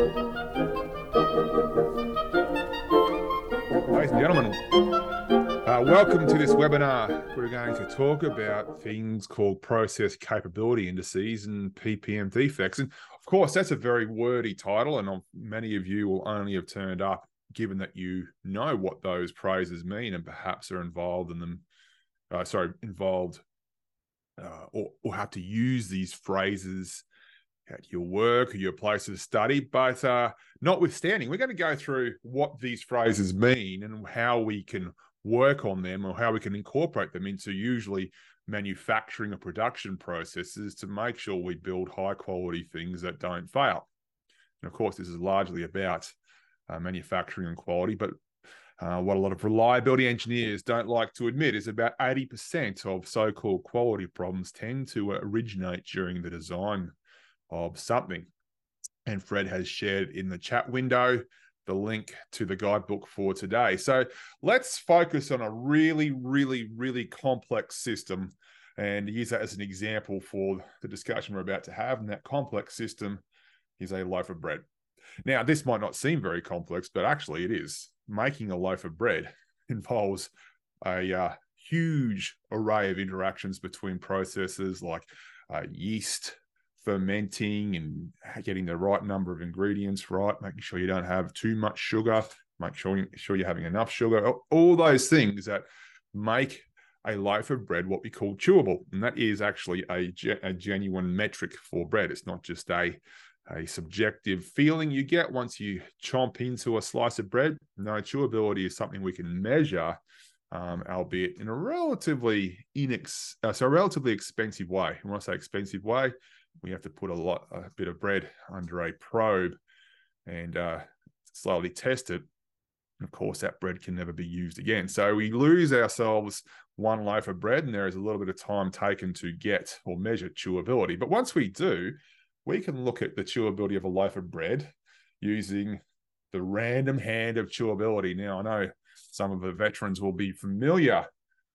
Ladies and gentlemen, uh, welcome to this webinar. We're going to talk about things called process capability indices and PPM defects. And of course, that's a very wordy title, and many of you will only have turned up given that you know what those phrases mean and perhaps are involved in them. Uh, sorry, involved uh, or, or have to use these phrases at your work or your place of study. But uh, notwithstanding, we're going to go through what these phrases mean and how we can work on them or how we can incorporate them into usually manufacturing or production processes to make sure we build high quality things that don't fail. And of course, this is largely about uh, manufacturing and quality, but uh, what a lot of reliability engineers don't like to admit is about 80% of so called quality problems tend to originate during the design of something. And Fred has shared in the chat window the link to the guidebook for today. So let's focus on a really, really, really complex system and use that as an example for the discussion we're about to have. And that complex system is a loaf of bread. Now, this might not seem very complex, but actually it is. Making a loaf of bread involves a uh, huge array of interactions between processes like uh, yeast, fermenting and getting the right number of ingredients right, making sure you don't have too much sugar, make sure, sure you're having enough sugar, all those things that make a loaf of bread what we call chewable. And that is actually a, a genuine metric for bread. It's not just a, a subjective feeling you get once you chomp into a slice of bread. No, chewability is something we can measure. Um, albeit in a relatively inex, uh, so a relatively expensive way. When I say expensive way, we have to put a lot, a bit of bread under a probe and uh, slowly test it. And of course, that bread can never be used again. So we lose ourselves one loaf of bread, and there is a little bit of time taken to get or measure chewability. But once we do, we can look at the chewability of a loaf of bread using the random hand of chewability. Now, I know some of the veterans will be familiar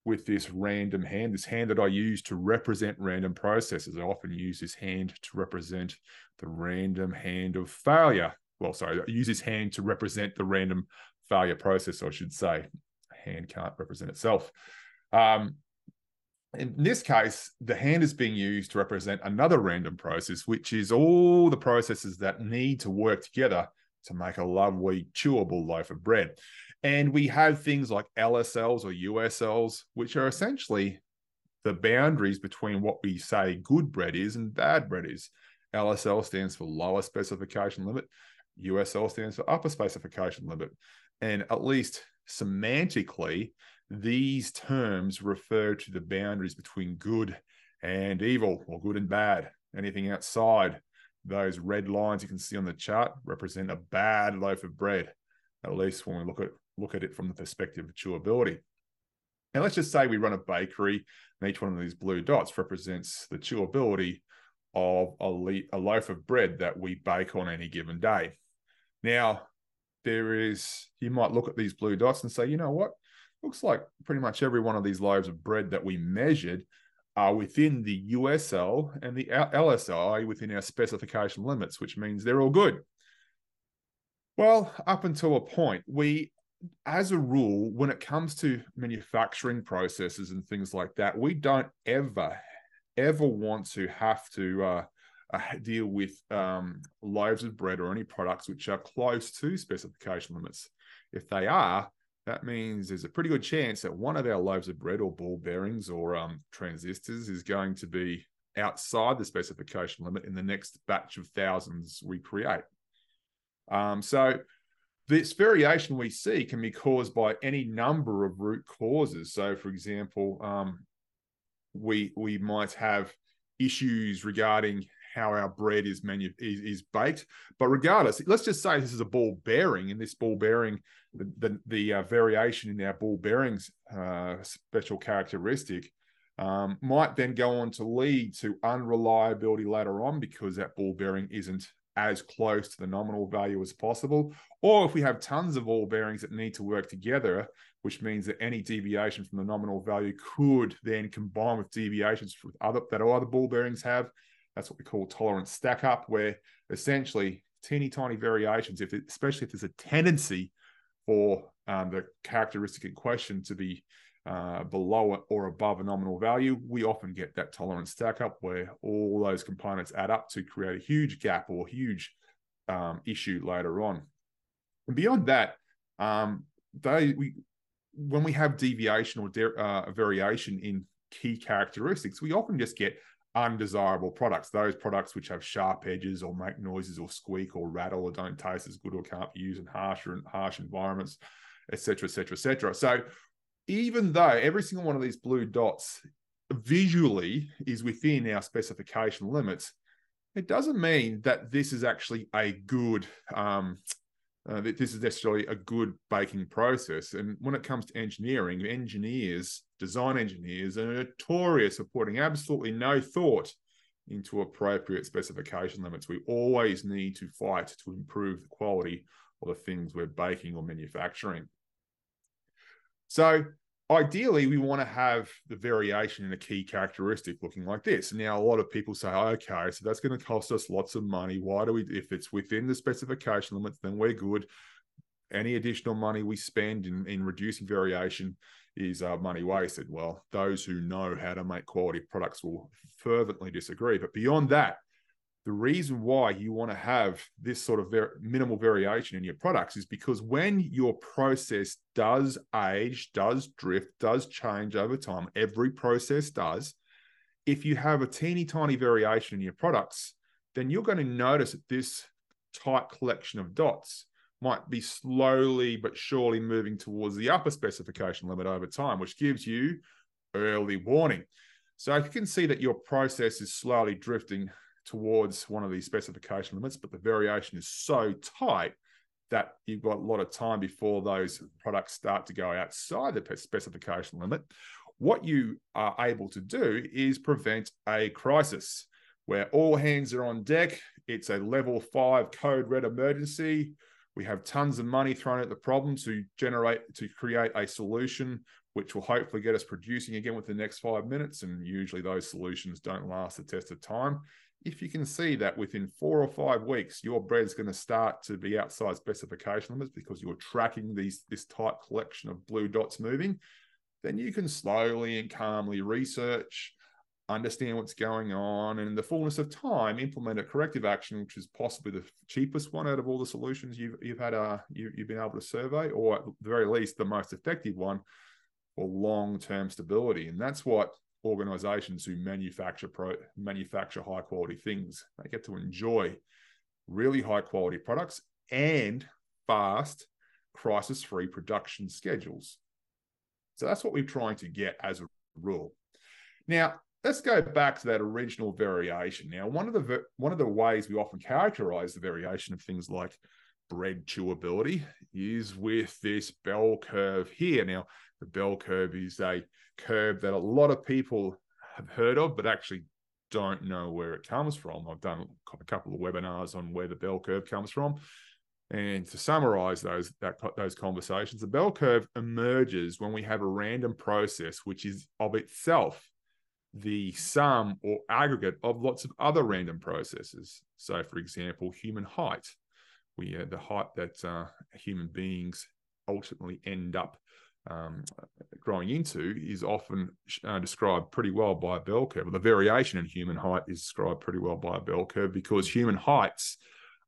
with this random hand, this hand that I use to represent random processes. I often use this hand to represent the random hand of failure. Well, sorry, I use this hand to represent the random failure process, I should say. A hand can't represent itself. Um, in this case, the hand is being used to represent another random process, which is all the processes that need to work together to make a lovely, chewable loaf of bread. And we have things like LSLs or USLs, which are essentially the boundaries between what we say good bread is and bad bread is. LSL stands for lower specification limit, USL stands for upper specification limit. And at least semantically, these terms refer to the boundaries between good and evil or good and bad. Anything outside those red lines you can see on the chart represent a bad loaf of bread, at least when we look at look at it from the perspective of chewability. And let's just say we run a bakery, and each one of these blue dots represents the chewability of a, le- a loaf of bread that we bake on any given day. Now, there is, you might look at these blue dots and say, you know what? Looks like pretty much every one of these loaves of bread that we measured are within the USL and the LSL within our specification limits, which means they're all good. Well, up until a point, we as a rule, when it comes to manufacturing processes and things like that, we don't ever, ever want to have to uh, uh, deal with um, loaves of bread or any products which are close to specification limits. If they are, that means there's a pretty good chance that one of our loaves of bread or ball bearings or um, transistors is going to be outside the specification limit in the next batch of thousands we create. Um, so this variation we see can be caused by any number of root causes. So, for example, um, we we might have issues regarding how our bread is manu- is, is, baked. But regardless, let's just say this is a ball bearing, and this ball bearing, the the, the uh, variation in our ball bearings uh, special characteristic um, might then go on to lead to unreliability later on because that ball bearing isn't as close to the nominal value as possible. Or if we have tons of ball bearings that need to work together, which means that any deviation from the nominal value could then combine with deviations with other that other ball bearings have. That's what we call tolerance stack up, where essentially teeny tiny variations, if it, especially if there's a tendency for um, the characteristic in question to be uh, below or above a nominal value, we often get that tolerance stack up where all those components add up to create a huge gap or huge um, issue later on. And beyond that, um, they we when we have deviation or de- uh, variation in key characteristics, we often just get undesirable products. Those products which have sharp edges or make noises or squeak or rattle or don't taste as good or can't be used in harsher harsh environments, etc., etc., etc. So even though every single one of these blue dots visually is within our specification limits, it doesn't mean that this is actually a good um, uh, that this is necessarily a good baking process. And when it comes to engineering, engineers, design engineers, are notorious for putting absolutely no thought into appropriate specification limits. We always need to fight to improve the quality of the things we're baking or manufacturing. So ideally we want to have the variation in a key characteristic looking like this. Now a lot of people say okay so that's going to cost us lots of money. Why do we if it's within the specification limits then we're good. Any additional money we spend in, in reducing variation is uh, money wasted. Well those who know how to make quality products will fervently disagree. But beyond that the reason why you want to have this sort of ver- minimal variation in your products is because when your process does age, does drift, does change over time, every process does. If you have a teeny tiny variation in your products, then you're going to notice that this tight collection of dots might be slowly but surely moving towards the upper specification limit over time, which gives you early warning. So if you can see that your process is slowly drifting towards one of these specification limits, but the variation is so tight that you've got a lot of time before those products start to go outside the specification limit. What you are able to do is prevent a crisis where all hands are on deck. It's a level five code red emergency. We have tons of money thrown at the problem to generate, to create a solution which will hopefully get us producing again within the next five minutes. And usually those solutions don't last the test of time if you can see that within four or five weeks, your bread's going to start to be outside specification limits because you're tracking these this tight collection of blue dots moving, then you can slowly and calmly research, understand what's going on, and in the fullness of time, implement a corrective action, which is possibly the cheapest one out of all the solutions you've you've had uh, you, you've been able to survey, or at the very least the most effective one for long-term stability. And that's what organizations who manufacture pro, manufacture high quality things. They get to enjoy really high quality products and fast, crisis free production schedules. So that's what we're trying to get as a rule. Now, let's go back to that original variation. Now, one of the one of the ways we often characterize the variation of things like bread chewability is with this bell curve here. Now, the bell curve is a curve that a lot of people have heard of, but actually don't know where it comes from. I've done a couple of webinars on where the bell curve comes from. And to summarize those that, those conversations, the bell curve emerges when we have a random process which is of itself the sum or aggregate of lots of other random processes. So, for example, human height, we uh, the height that uh, human beings ultimately end up um, growing into is often uh, described pretty well by a bell curve. The variation in human height is described pretty well by a bell curve because human heights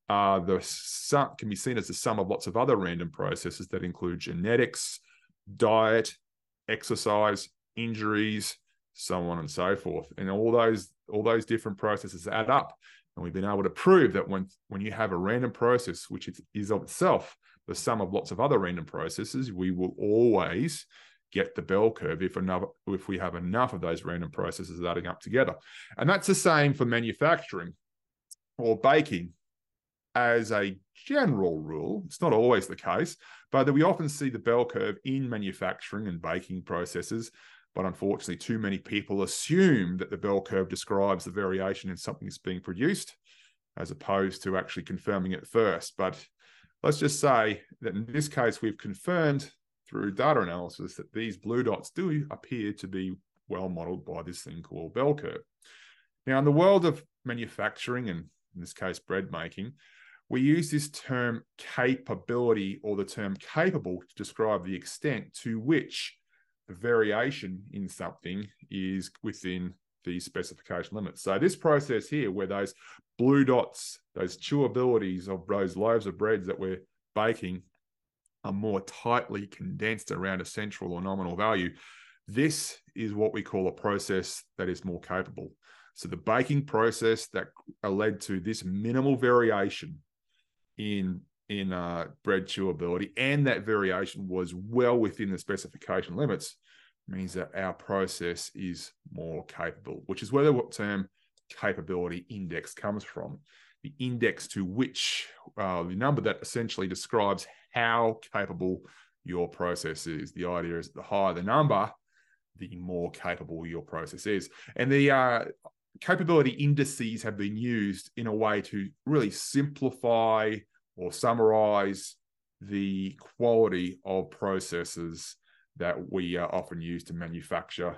are the sum, can be seen as the sum of lots of other random processes that include genetics, diet, exercise, injuries, so on and so forth. And all those all those different processes add up. And we've been able to prove that when when you have a random process which is, of itself the sum of lots of other random processes, we will always get the bell curve if enough if we have enough of those random processes adding up together. And that's the same for manufacturing or baking as a general rule. It's not always the case, but that we often see the bell curve in manufacturing and baking processes. But unfortunately, too many people assume that the bell curve describes the variation in something that's being produced, as opposed to actually confirming it first. But Let's just say that in this case, we've confirmed through data analysis that these blue dots do appear to be well modeled by this thing called bell curve. Now, in the world of manufacturing, and in this case, bread making, we use this term capability or the term capable to describe the extent to which the variation in something is within the specification limits. So this process here, where those blue dots, those chewabilities of those loaves of breads that we're baking are more tightly condensed around a central or nominal value, this is what we call a process that is more capable. So the baking process that led to this minimal variation in in uh, bread chewability, and that variation was well within the specification limits, means that our process is more capable, which is where the term capability index comes from. The index to which uh, the number that essentially describes how capable your process is. The idea is the higher the number, the more capable your process is. And the uh, capability indices have been used in a way to really simplify or summarize the quality of processes that we uh, often use to manufacture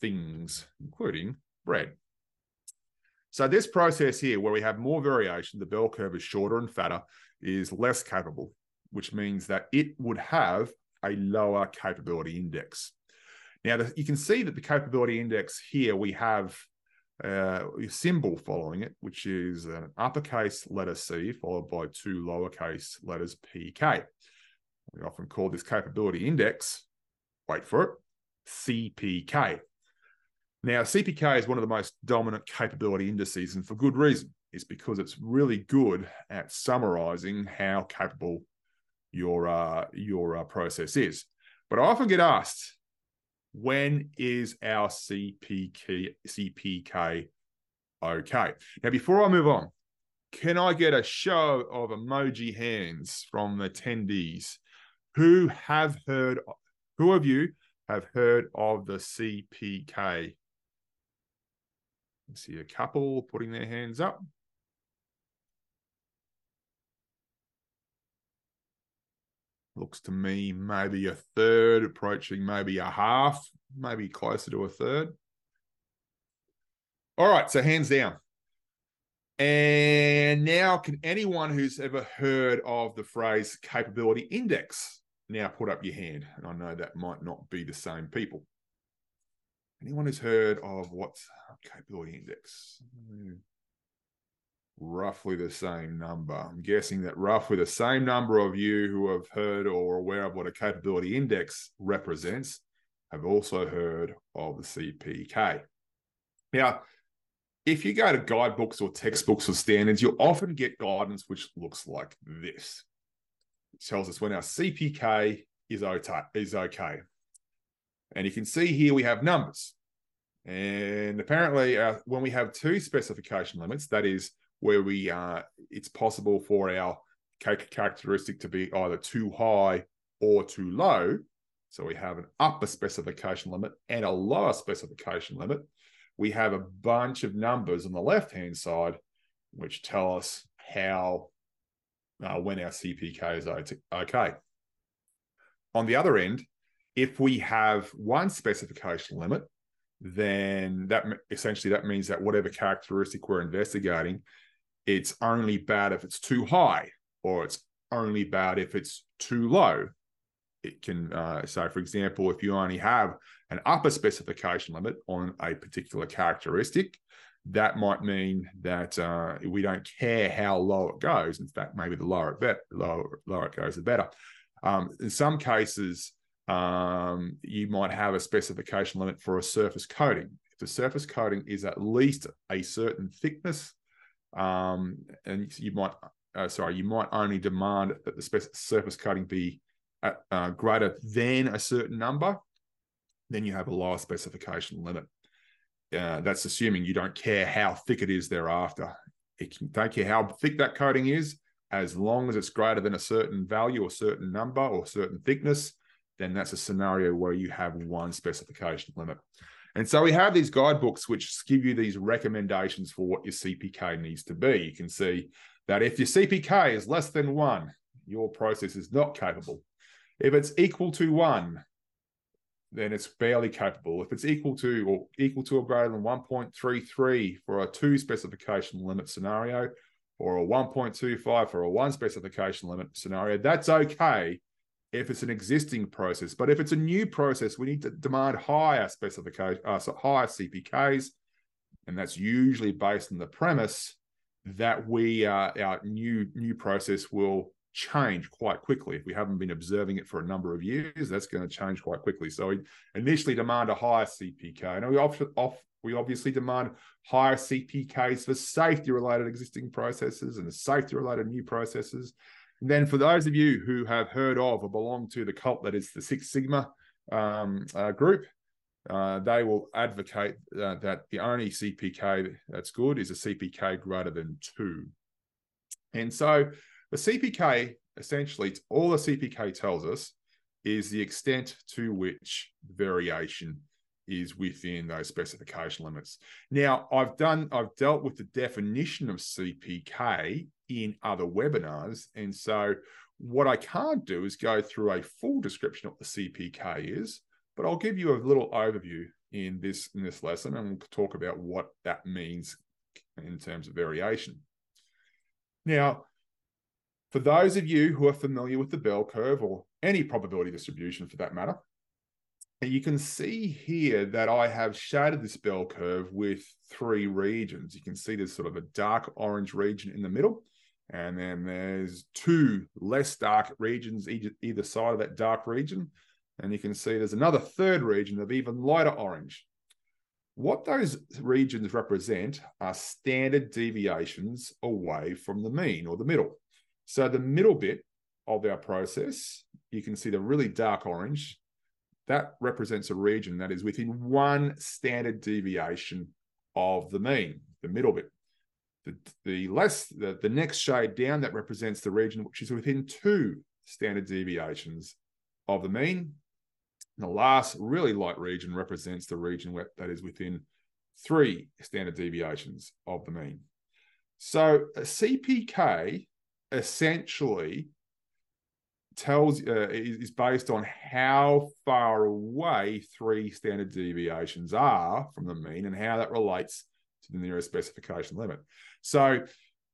things, including bread. So this process here, where we have more variation, the bell curve is shorter and fatter, is less capable, which means that it would have a lower capability index. Now, the, you can see that the capability index here, we have uh, symbol following it, which is an uppercase letter C followed by two lowercase letters PK. We often call this capability index, wait for it, CPK. Now, CPK is one of the most dominant capability indices, and for good reason. It's because it's really good at summarizing how capable your uh, your uh, process is. But I often get asked, when is our CPK, CPK okay? Now, before I move on, can I get a show of emoji hands from the attendees who have heard, who of you have heard of the CPK? I see a couple putting their hands up. Looks to me maybe a third, approaching maybe a half, maybe closer to a third. All right, so hands down. And now, can anyone who's ever heard of the phrase capability index now put up your hand? And I know that might not be the same people. Anyone who's heard of what's capability index? Roughly the same number. I'm guessing that roughly the same number of you who have heard or aware of what a capability index represents have also heard of the CPK. Now, if you go to guidebooks or textbooks or standards, you'll often get guidance which looks like this. It tells us when our CPK is okay, is okay. And you can see here we have numbers. And apparently, uh, when we have two specification limits, that is where we uh, it's possible for our characteristic to be either too high or too low. So we have an upper specification limit and a lower specification limit. We have a bunch of numbers on the left hand side, which tell us how uh, when our CPK is okay. On the other end, if we have one specification limit, then that essentially that means that whatever characteristic we're investigating it's only bad if it's too high or it's only bad if it's too low. It can, uh, so for example, if you only have an upper specification limit on a particular characteristic, that might mean that uh, we don't care how low it goes. In fact, maybe the lower it, bet, lower, lower it goes, the better. Um, in some cases, um, you might have a specification limit for a surface coating. If the surface coating is at least a certain thickness, um, and you might uh, sorry you might only demand that the surface coating be at, uh, greater than a certain number then you have a lower specification limit. Uh, that's assuming you don't care how thick it is thereafter. It can, don't care how thick that coating is as long as it's greater than a certain value or certain number or certain thickness then that's a scenario where you have one specification limit and so we have these guidebooks which give you these recommendations for what your CPK needs to be. You can see that if your CPK is less than one, your process is not capable. If it's equal to one, then it's barely capable. If it's equal to or equal to or greater than 1.33 for a two specification limit scenario, or a 1.25 for a one specification limit scenario, that's okay if it's an existing process. But if it's a new process, we need to demand higher specification, uh, so higher CPKs, and that's usually based on the premise that we uh, our new new process will change quite quickly. If we haven't been observing it for a number of years, that's going to change quite quickly. So we initially demand a higher CPK, and we off, off we obviously demand higher CPKs for safety related existing processes and safety related new processes. Then for those of you who have heard of or belong to the cult that is the Six Sigma um, uh, group, uh, they will advocate uh, that the only CPK that's good is a CPK greater than two. And so the CPK, essentially, all the CPK tells us is the extent to which variation is within those specification limits. Now, I've done, I've dealt with the definition of CPK in other webinars. And so what I can't do is go through a full description of what the CPK is, but I'll give you a little overview in this in this lesson and we'll talk about what that means in terms of variation. Now, for those of you who are familiar with the bell curve or any probability distribution for that matter, you can see here that I have shaded this bell curve with three regions. You can see there's sort of a dark orange region in the middle, and then there's two less dark regions either, side of that dark region. And you can see there's another third region of even lighter orange. What those regions represent are standard deviations away from the mean or the middle. So the middle bit of our process, you can see the really dark orange, that represents a region that is within one standard deviation of the mean, the middle bit. The, the less the, the next shade down that represents the region which is within two standard deviations of the mean. And the last really light region represents the region that is within three standard deviations of the mean. So a CPK essentially tells uh, is based on how far away three standard deviations are from the mean and how that relates to the nearest specification limit. So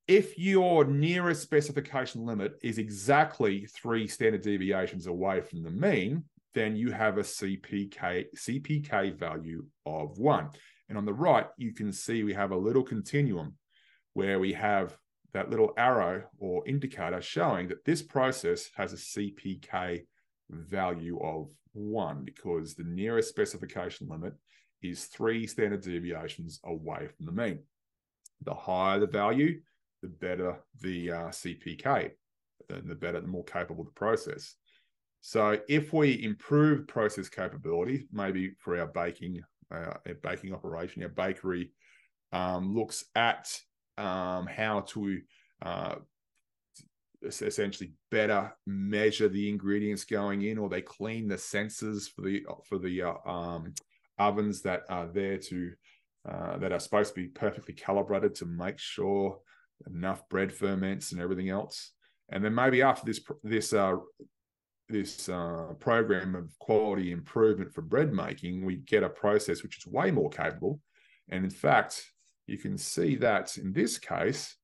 if your nearest specification limit is exactly three standard deviations away from the mean, then you have a CPK CPK value of one. And on the right, you can see we have a little continuum where we have that little arrow or indicator showing that this process has a CPK value of one because the nearest specification limit is three standard deviations away from the mean. The higher the value, the better the uh, CPK, and the better, the more capable the process. So if we improve process capability, maybe for our baking, uh, our baking operation, our bakery um, looks at um, how to uh, essentially better measure the ingredients going in, or they clean the sensors for the for the uh, um, ovens that are there to uh, that are supposed to be perfectly calibrated to make sure enough bread ferments and everything else. And then maybe after this this uh, this uh, program of quality improvement for bread making, we get a process which is way more capable. And in fact, you can see that in this case,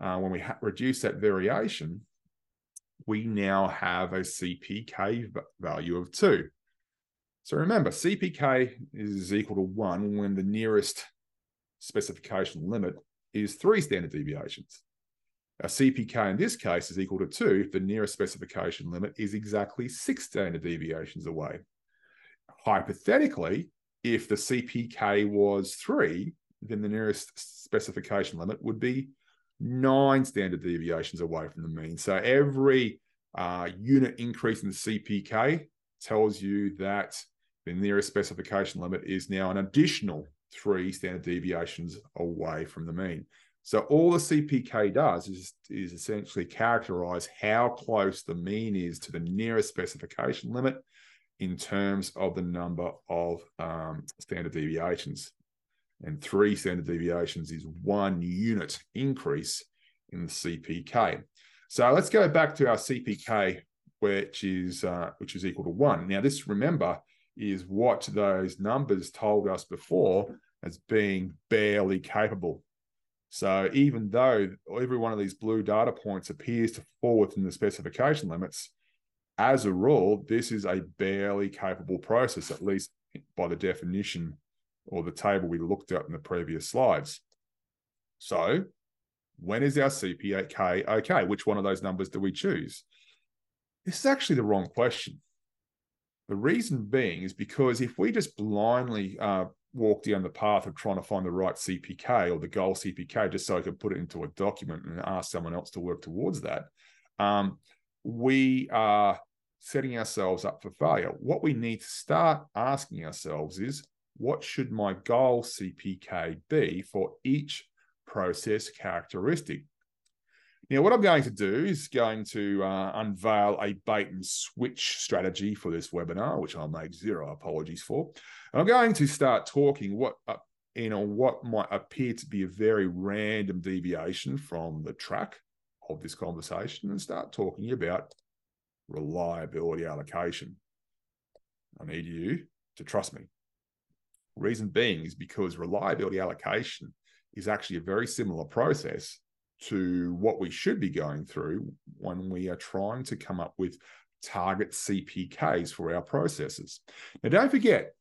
uh, when we ha- reduce that variation, we now have a CPK value of two. So remember, CPK is equal to one when the nearest specification limit is three standard deviations. A CPK in this case is equal to two if the nearest specification limit is exactly six standard deviations away. Hypothetically, if the CPK was three, then the nearest specification limit would be nine standard deviations away from the mean. So every uh, unit increase in the CPK tells you that the nearest specification limit is now an additional three standard deviations away from the mean. So all the CPK does is, is essentially characterize how close the mean is to the nearest specification limit in terms of the number of um, standard deviations and three standard deviations is one unit increase in the CPK. So let's go back to our CPK, which is uh, which is equal to one. Now, this remember is what those numbers told us before as being barely capable. So even though every one of these blue data points appears to fall within the specification limits, as a rule, this is a barely capable process, at least by the definition or the table we looked at in the previous slides. So when is our CPK okay? Which one of those numbers do we choose? This is actually the wrong question. The reason being is because if we just blindly uh, walk down the path of trying to find the right CPK or the goal CPK just so I can put it into a document and ask someone else to work towards that, um, we are setting ourselves up for failure. What we need to start asking ourselves is what should my goal CPK be for each process characteristic? Now, what I'm going to do is going to uh, unveil a bait and switch strategy for this webinar, which I'll make zero apologies for. And I'm going to start talking what uh, you know what might appear to be a very random deviation from the track of this conversation, and start talking about reliability allocation. I need you to trust me. Reason being is because reliability allocation is actually a very similar process to what we should be going through when we are trying to come up with target CPKs for our processes. Now, don't forget,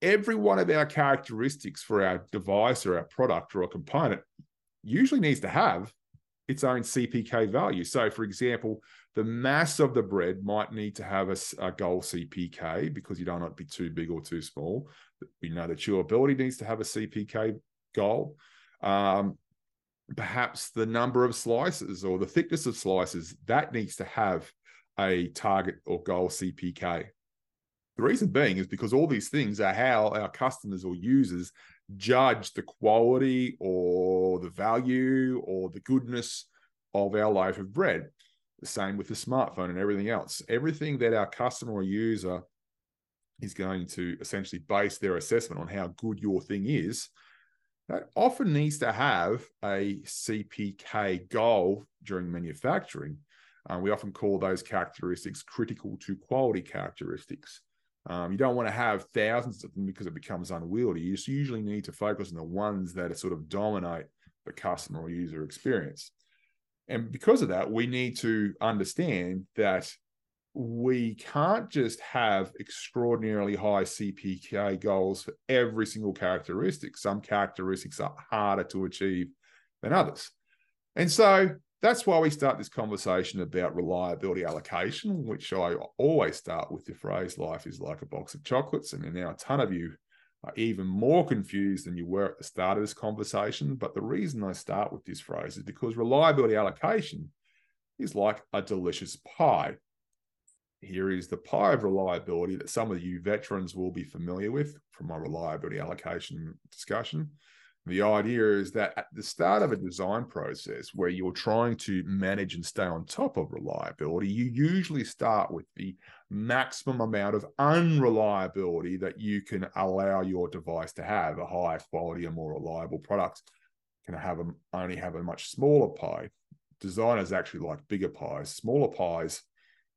every one of our characteristics for our device or our product or a component usually needs to have its own CPK value. So, for example, the mass of the bread might need to have a, a goal CPK because you don't want it to be too big or too small. We know that chewability needs to have a CPK goal. Um, perhaps the number of slices or the thickness of slices that needs to have a target or goal CPK. The reason being is because all these things are how our customers or users judge the quality or the value or the goodness of our loaf of bread. The same with the smartphone and everything else. Everything that our customer or user is going to essentially base their assessment on how good your thing is that often needs to have a CPK goal during manufacturing. Uh, we often call those characteristics critical to quality characteristics. Um, you don't want to have thousands of them because it becomes unwieldy. You just usually need to focus on the ones that sort of dominate the customer or user experience. And because of that, we need to understand that we can't just have extraordinarily high CPK goals for every single characteristic. Some characteristics are harder to achieve than others. And so that's why we start this conversation about reliability allocation, which I always start with the phrase life is like a box of chocolates. And now a ton of you are even more confused than you were at the start of this conversation. But the reason I start with this phrase is because reliability allocation is like a delicious pie here is the pie of reliability that some of you veterans will be familiar with from my reliability allocation discussion. The idea is that at the start of a design process where you're trying to manage and stay on top of reliability, you usually start with the maximum amount of unreliability that you can allow your device to have. A higher quality and more reliable product can have a, only have a much smaller pie. Designers actually like bigger pies. Smaller pies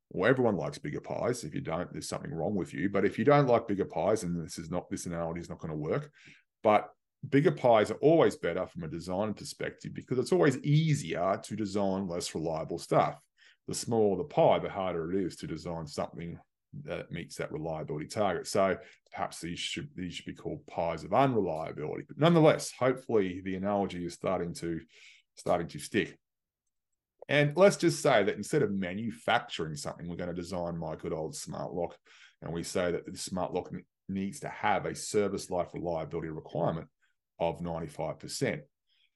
well, everyone likes bigger pies. If you don't, there's something wrong with you. But if you don't like bigger pies, and this is not this analogy is not going to work, but bigger pies are always better from a design perspective because it's always easier to design less reliable stuff. The smaller the pie, the harder it is to design something that meets that reliability target. So perhaps these should these should be called pies of unreliability. But nonetheless, hopefully the analogy is starting to starting to stick. And let's just say that instead of manufacturing something, we're going to design my good old smart lock. And we say that the smart lock needs to have a service life reliability requirement of 95%.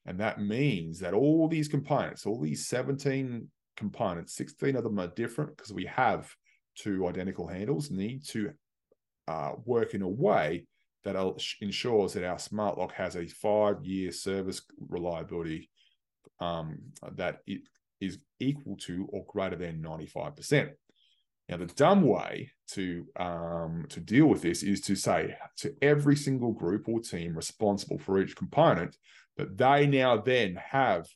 And that means that all these components, all these 17 components, 16 of them are different because we have two identical handles, need to uh, work in a way that ensures that our smart lock has a five year service reliability um, that it is equal to or greater than 95%. Now, the dumb way to um, to deal with this is to say to every single group or team responsible for each component that they now then have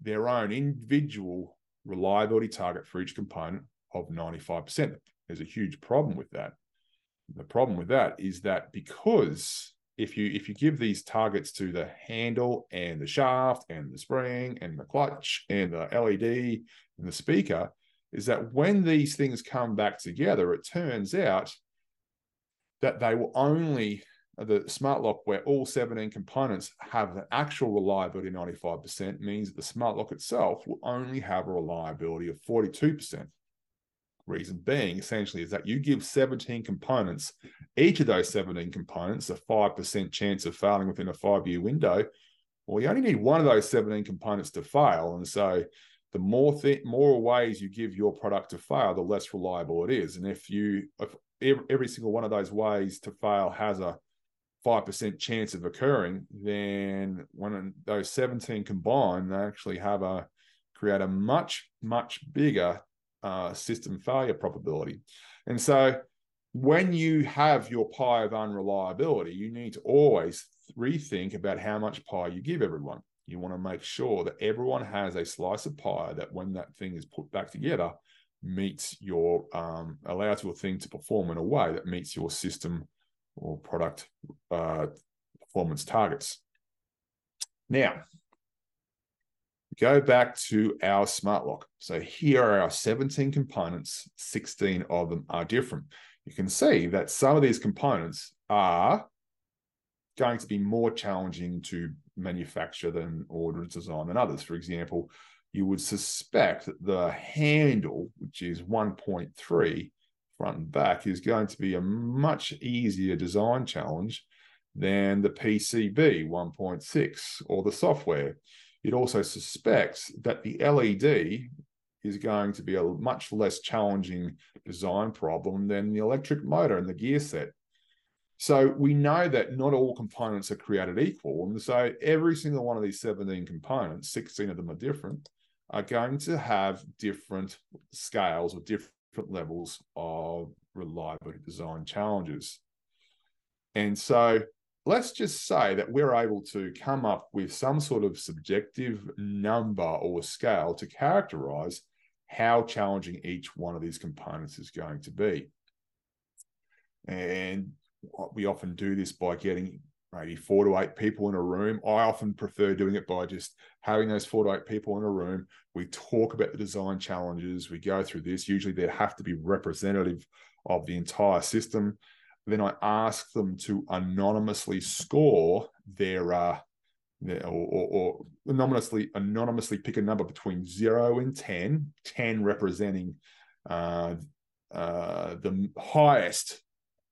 their own individual reliability target for each component of 95%. There's a huge problem with that. The problem with that is that because if you if you give these targets to the handle and the shaft and the spring and the clutch and the LED and the speaker, is that when these things come back together, it turns out that they will only the smart lock where all 17 components have an actual reliability 95% means that the smart lock itself will only have a reliability of 42%. Reason being essentially is that you give 17 components, each of those 17 components a 5% chance of failing within a five year window. Well, you only need one of those 17 components to fail. And so the more th- more ways you give your product to fail, the less reliable it is. And if you if every, every single one of those ways to fail has a 5% chance of occurring, then when those 17 combine, they actually have a create a much, much bigger uh, system failure probability. And so when you have your pie of unreliability, you need to always rethink about how much pie you give everyone. You want to make sure that everyone has a slice of pie that when that thing is put back together, meets your um, allows your thing to perform in a way that meets your system or product uh, performance targets. Now, go back to our smart lock. So here are our 17 components, 16 of them are different. You can see that some of these components are going to be more challenging to manufacture than order design than others. For example, you would suspect that the handle, which is 1.3 front and back, is going to be a much easier design challenge than the PCB 1.6 or the software. It also suspects that the LED is going to be a much less challenging design problem than the electric motor and the gear set. So we know that not all components are created equal. And so every single one of these 17 components, 16 of them are different, are going to have different scales or different levels of reliability design challenges. And so let's just say that we're able to come up with some sort of subjective number or scale to characterize how challenging each one of these components is going to be. And we often do this by getting maybe four to eight people in a room. I often prefer doing it by just having those four to eight people in a room. We talk about the design challenges. We go through this. Usually, they have to be representative of the entire system. Then I ask them to anonymously score their, uh, their or, or, or anonymously anonymously pick a number between zero and 10, 10 representing uh, uh, the highest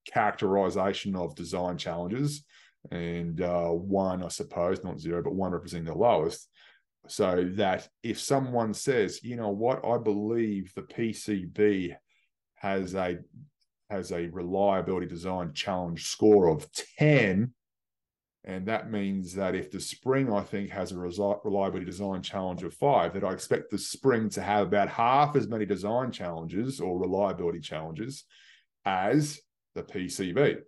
characterization of design challenges and uh, one, I suppose, not zero, but one representing the lowest. So that if someone says, you know what, I believe the PCB has a has a reliability design challenge score of 10. And that means that if the spring, I think, has a reliability design challenge of five, that I expect the spring to have about half as many design challenges or reliability challenges as the PCB.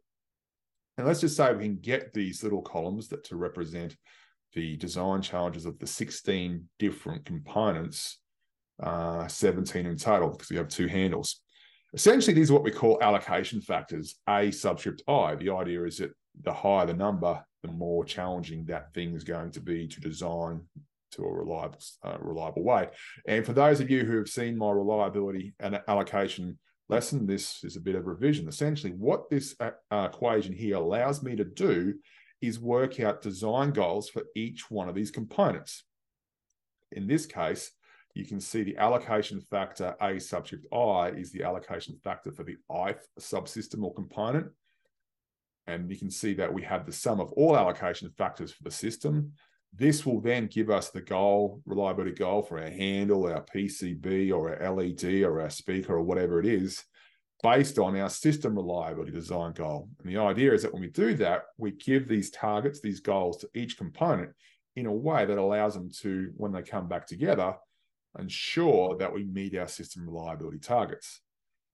And let's just say we can get these little columns that to represent the design challenges of the 16 different components, uh, 17 in total, because we have two handles. Essentially, these are what we call allocation factors, A subscript I. The idea is that the higher the number, the more challenging that thing is going to be to design to a reliable, uh, reliable way. And for those of you who have seen my reliability and allocation lesson, this is a bit of revision. Essentially, what this uh, equation here allows me to do is work out design goals for each one of these components. In this case, you can see the allocation factor A subscript I is the allocation factor for the ith subsystem or component. And you can see that we have the sum of all allocation factors for the system. This will then give us the goal, reliability goal for our handle, our PCB, or our LED, or our speaker, or whatever it is, based on our system reliability design goal. And the idea is that when we do that, we give these targets, these goals to each component in a way that allows them to, when they come back together, ensure that we meet our system reliability targets.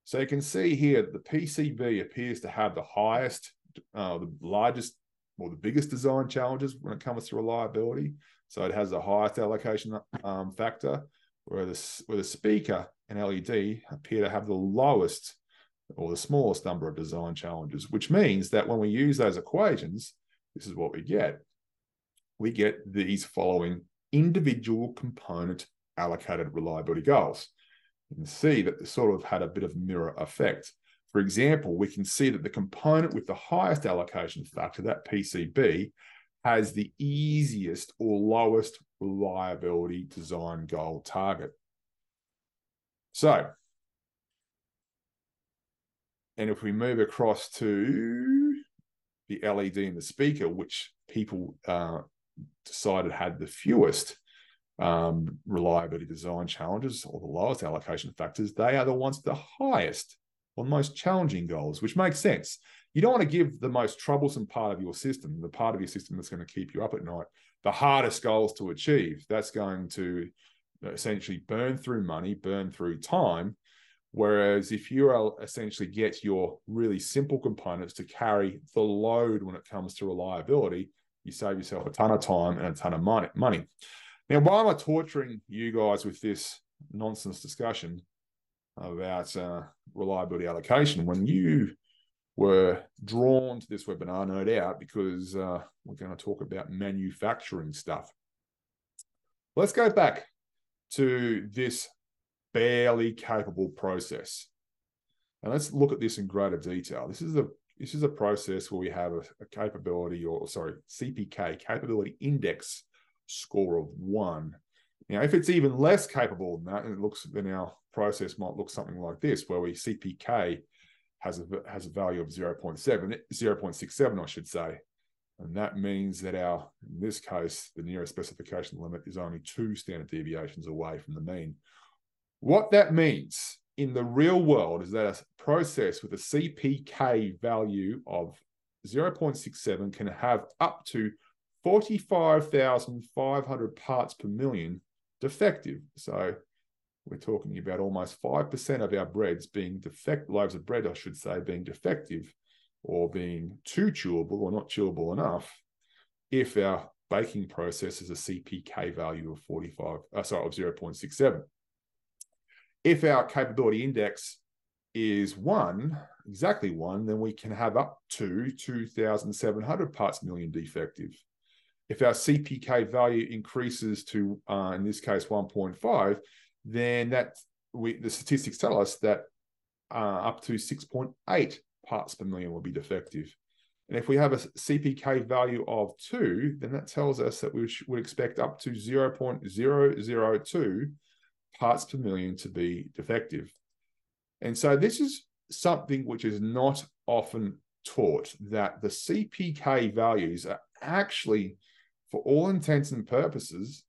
So you can see here that the PCB appears to have the highest, uh, the largest or the biggest design challenges when it comes to reliability. So it has the highest allocation um, factor, where the, where the speaker and LED appear to have the lowest or the smallest number of design challenges, which means that when we use those equations, this is what we get. We get these following individual component allocated reliability goals. You can see that they sort of had a bit of mirror effect. For example, we can see that the component with the highest allocation factor, that PCB, has the easiest or lowest reliability design goal target. So, and if we move across to the LED and the speaker, which people uh, decided had the fewest um, reliability design challenges or the lowest allocation factors, they are the ones with the highest or most challenging goals, which makes sense. You don't want to give the most troublesome part of your system, the part of your system that's going to keep you up at night, the hardest goals to achieve. That's going to essentially burn through money, burn through time. Whereas if you essentially get your really simple components to carry the load when it comes to reliability, you save yourself a ton of time and a ton of money. Now, why am I torturing you guys with this nonsense discussion about uh, reliability allocation when you were drawn to this webinar, no doubt, because uh, we're going to talk about manufacturing stuff. Let's go back to this barely capable process. And let's look at this in greater detail. This is a this is a process where we have a, a capability or sorry, CPK, capability index score of one. Now, if it's even less capable than that, and it looks then our process might look something like this, where we CPK has a has a value of 0.7, 0.67, I should say. And that means that our, in this case, the nearest specification limit is only two standard deviations away from the mean. What that means in the real world is that a process with a CPK value of 0.67 can have up to 45,500 parts per million defective. So we're talking about almost 5% of our breads being defect loaves of bread, I should say, being defective or being too chewable or not chewable enough if our baking process is a CPK value of 45, uh, sorry, of 0.67. If our capability index is one, exactly one, then we can have up to 2,700 parts million defective. If our CPK value increases to, uh, in this case, 1.5, then that we the statistics tell us that uh, up to 6.8 parts per million will be defective. And if we have a CPK value of two, then that tells us that we would expect up to 0.002 parts per million to be defective. And so this is something which is not often taught that the CPK values are actually, for all intents and purposes,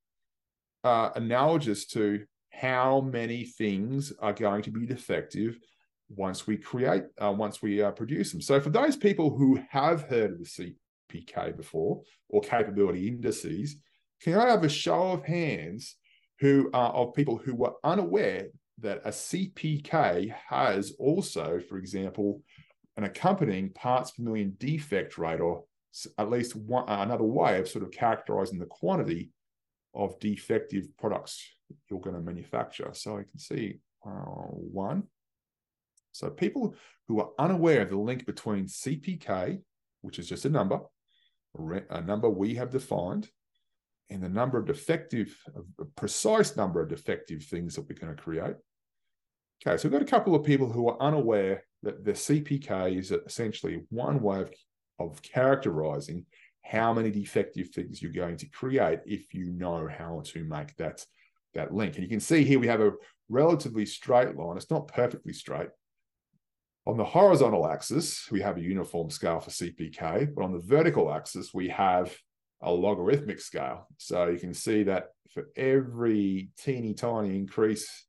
uh, analogous to how many things are going to be defective once we create, uh, once we uh, produce them. So for those people who have heard of the CPK before or capability indices, can I have a show of hands who are of people who were unaware that a CPK has also, for example, an accompanying parts per million defect rate, or at least one, another way of sort of characterizing the quantity of defective products you're going to manufacture. So I can see uh, one. So people who are unaware of the link between CPK, which is just a number, a number we have defined, and the number of defective, a precise number of defective things that we're going to create. Okay, so we've got a couple of people who are unaware that the CPK is essentially one way of, of characterizing how many defective things you're going to create if you know how to make that, that link. And you can see here we have a relatively straight line. It's not perfectly straight. On the horizontal axis, we have a uniform scale for CPK, but on the vertical axis, we have a logarithmic scale. So you can see that for every teeny tiny increase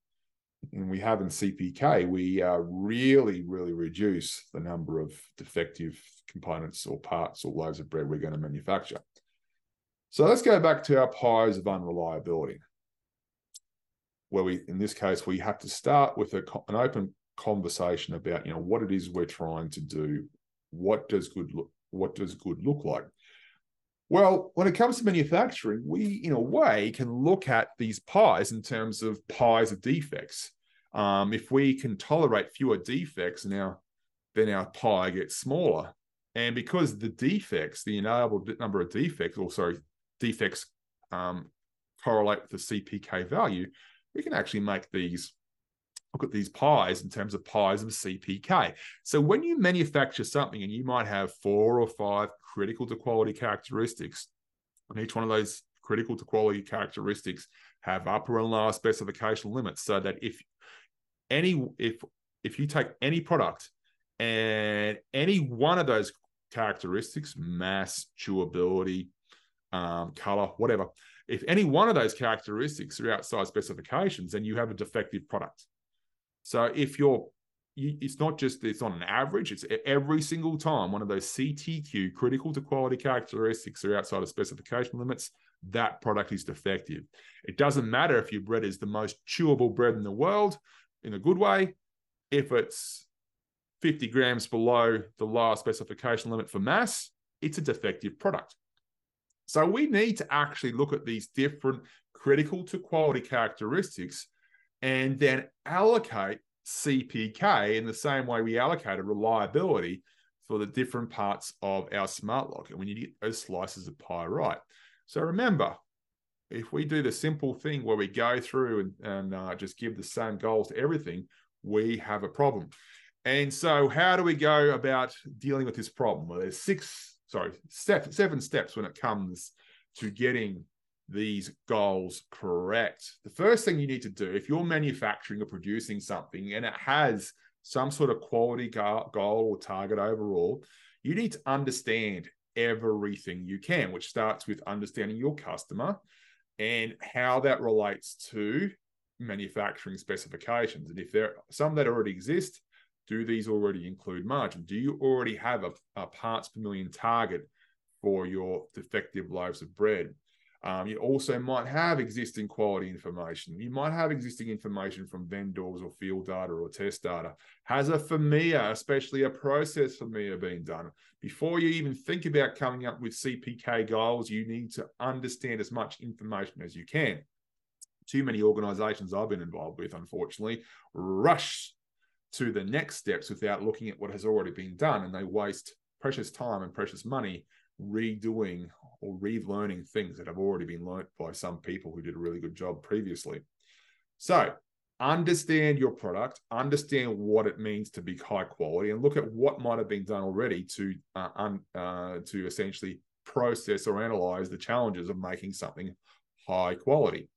and we have in CPK, we uh, really, really reduce the number of defective components or parts or loaves of bread we're going to manufacture. So let's go back to our pies of unreliability, where we, in this case, we have to start with a, an open conversation about, you know, what it is we're trying to do. What does good look? What does good look like? Well, when it comes to manufacturing, we, in a way, can look at these pies in terms of pies of defects. Um, if we can tolerate fewer defects, now then our pie gets smaller. And because the defects, the enabled number of defects, or sorry, defects um, correlate with the CPK value, we can actually make these look at these pies in terms of pies of CPK. So when you manufacture something and you might have four or five critical to quality characteristics, and each one of those critical to quality characteristics have upper and lower specification limits, so that if any if if you take any product and any one of those characteristics, mass, chewability, um, color, whatever, if any one of those characteristics are outside specifications, then you have a defective product. So if you're, you, it's not just it's on an average; it's every single time one of those CTQ critical to quality characteristics are outside of specification limits. That product is defective. It doesn't matter if your bread is the most chewable bread in the world, in a good way. If it's 50 grams below the lower specification limit for mass, it's a defective product. So we need to actually look at these different critical to quality characteristics and then allocate CPK in the same way we allocated reliability for the different parts of our smart lock. And when you get those slices of pie right. So remember, if we do the simple thing where we go through and, and uh, just give the same goals to everything, we have a problem. And so, how do we go about dealing with this problem? Well, there's six sorry, step, seven steps when it comes to getting these goals correct. The first thing you need to do, if you're manufacturing or producing something and it has some sort of quality goal or target overall, you need to understand everything you can, which starts with understanding your customer and how that relates to manufacturing specifications. And if there are some that already exist, do these already include margin? Do you already have a, a parts per million target for your defective loaves of bread? Um, you also might have existing quality information. You might have existing information from vendors or field data or test data. Has a FMEA, especially a process FMEA, been done? Before you even think about coming up with CPK goals, you need to understand as much information as you can. Too many organizations I've been involved with, unfortunately, rush to the next steps without looking at what has already been done. And they waste precious time and precious money redoing or relearning things that have already been learnt by some people who did a really good job previously. So, understand your product, understand what it means to be high quality, and look at what might have been done already to uh, un, uh, to essentially process or analyze the challenges of making something high quality.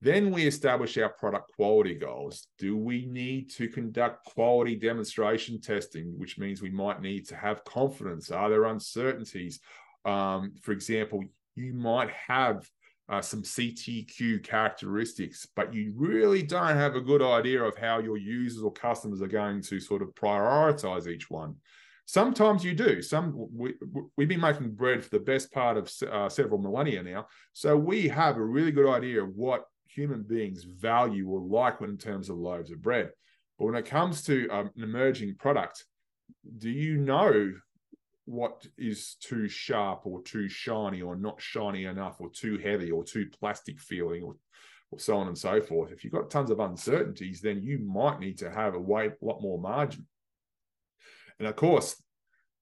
Then we establish our product quality goals. Do we need to conduct quality demonstration testing, which means we might need to have confidence? Are there uncertainties? Um, for example, you might have uh, some CTQ characteristics, but you really don't have a good idea of how your users or customers are going to sort of prioritize each one. Sometimes you do. Some we, we've been making bread for the best part of uh, several millennia now, so we have a really good idea of what human beings value or like when in terms of loaves of bread. But when it comes to um, an emerging product, do you know what is too sharp or too shiny or not shiny enough or too heavy or too plastic feeling or, or so on and so forth? If you've got tons of uncertainties, then you might need to have a way a lot more margin. And of course,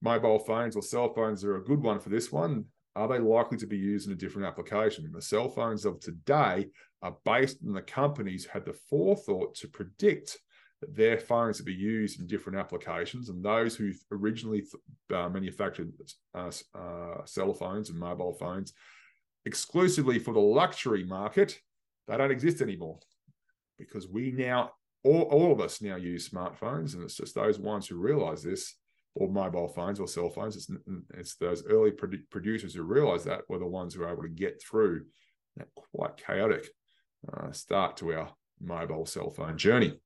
mobile phones or cell phones are a good one for this one. Are they likely to be used in a different application? The cell phones of today are based on the companies had the forethought to predict that their phones would be used in different applications, and those who originally uh, manufactured uh, uh, cell phones and mobile phones exclusively for the luxury market, they don't exist anymore because we now all, all of us now use smartphones, and it's just those ones who realize this or mobile phones or cell phones. It's, it's those early produ- producers who realized that were the ones who were able to get through that quite chaotic uh, start to our mobile cell phone journey.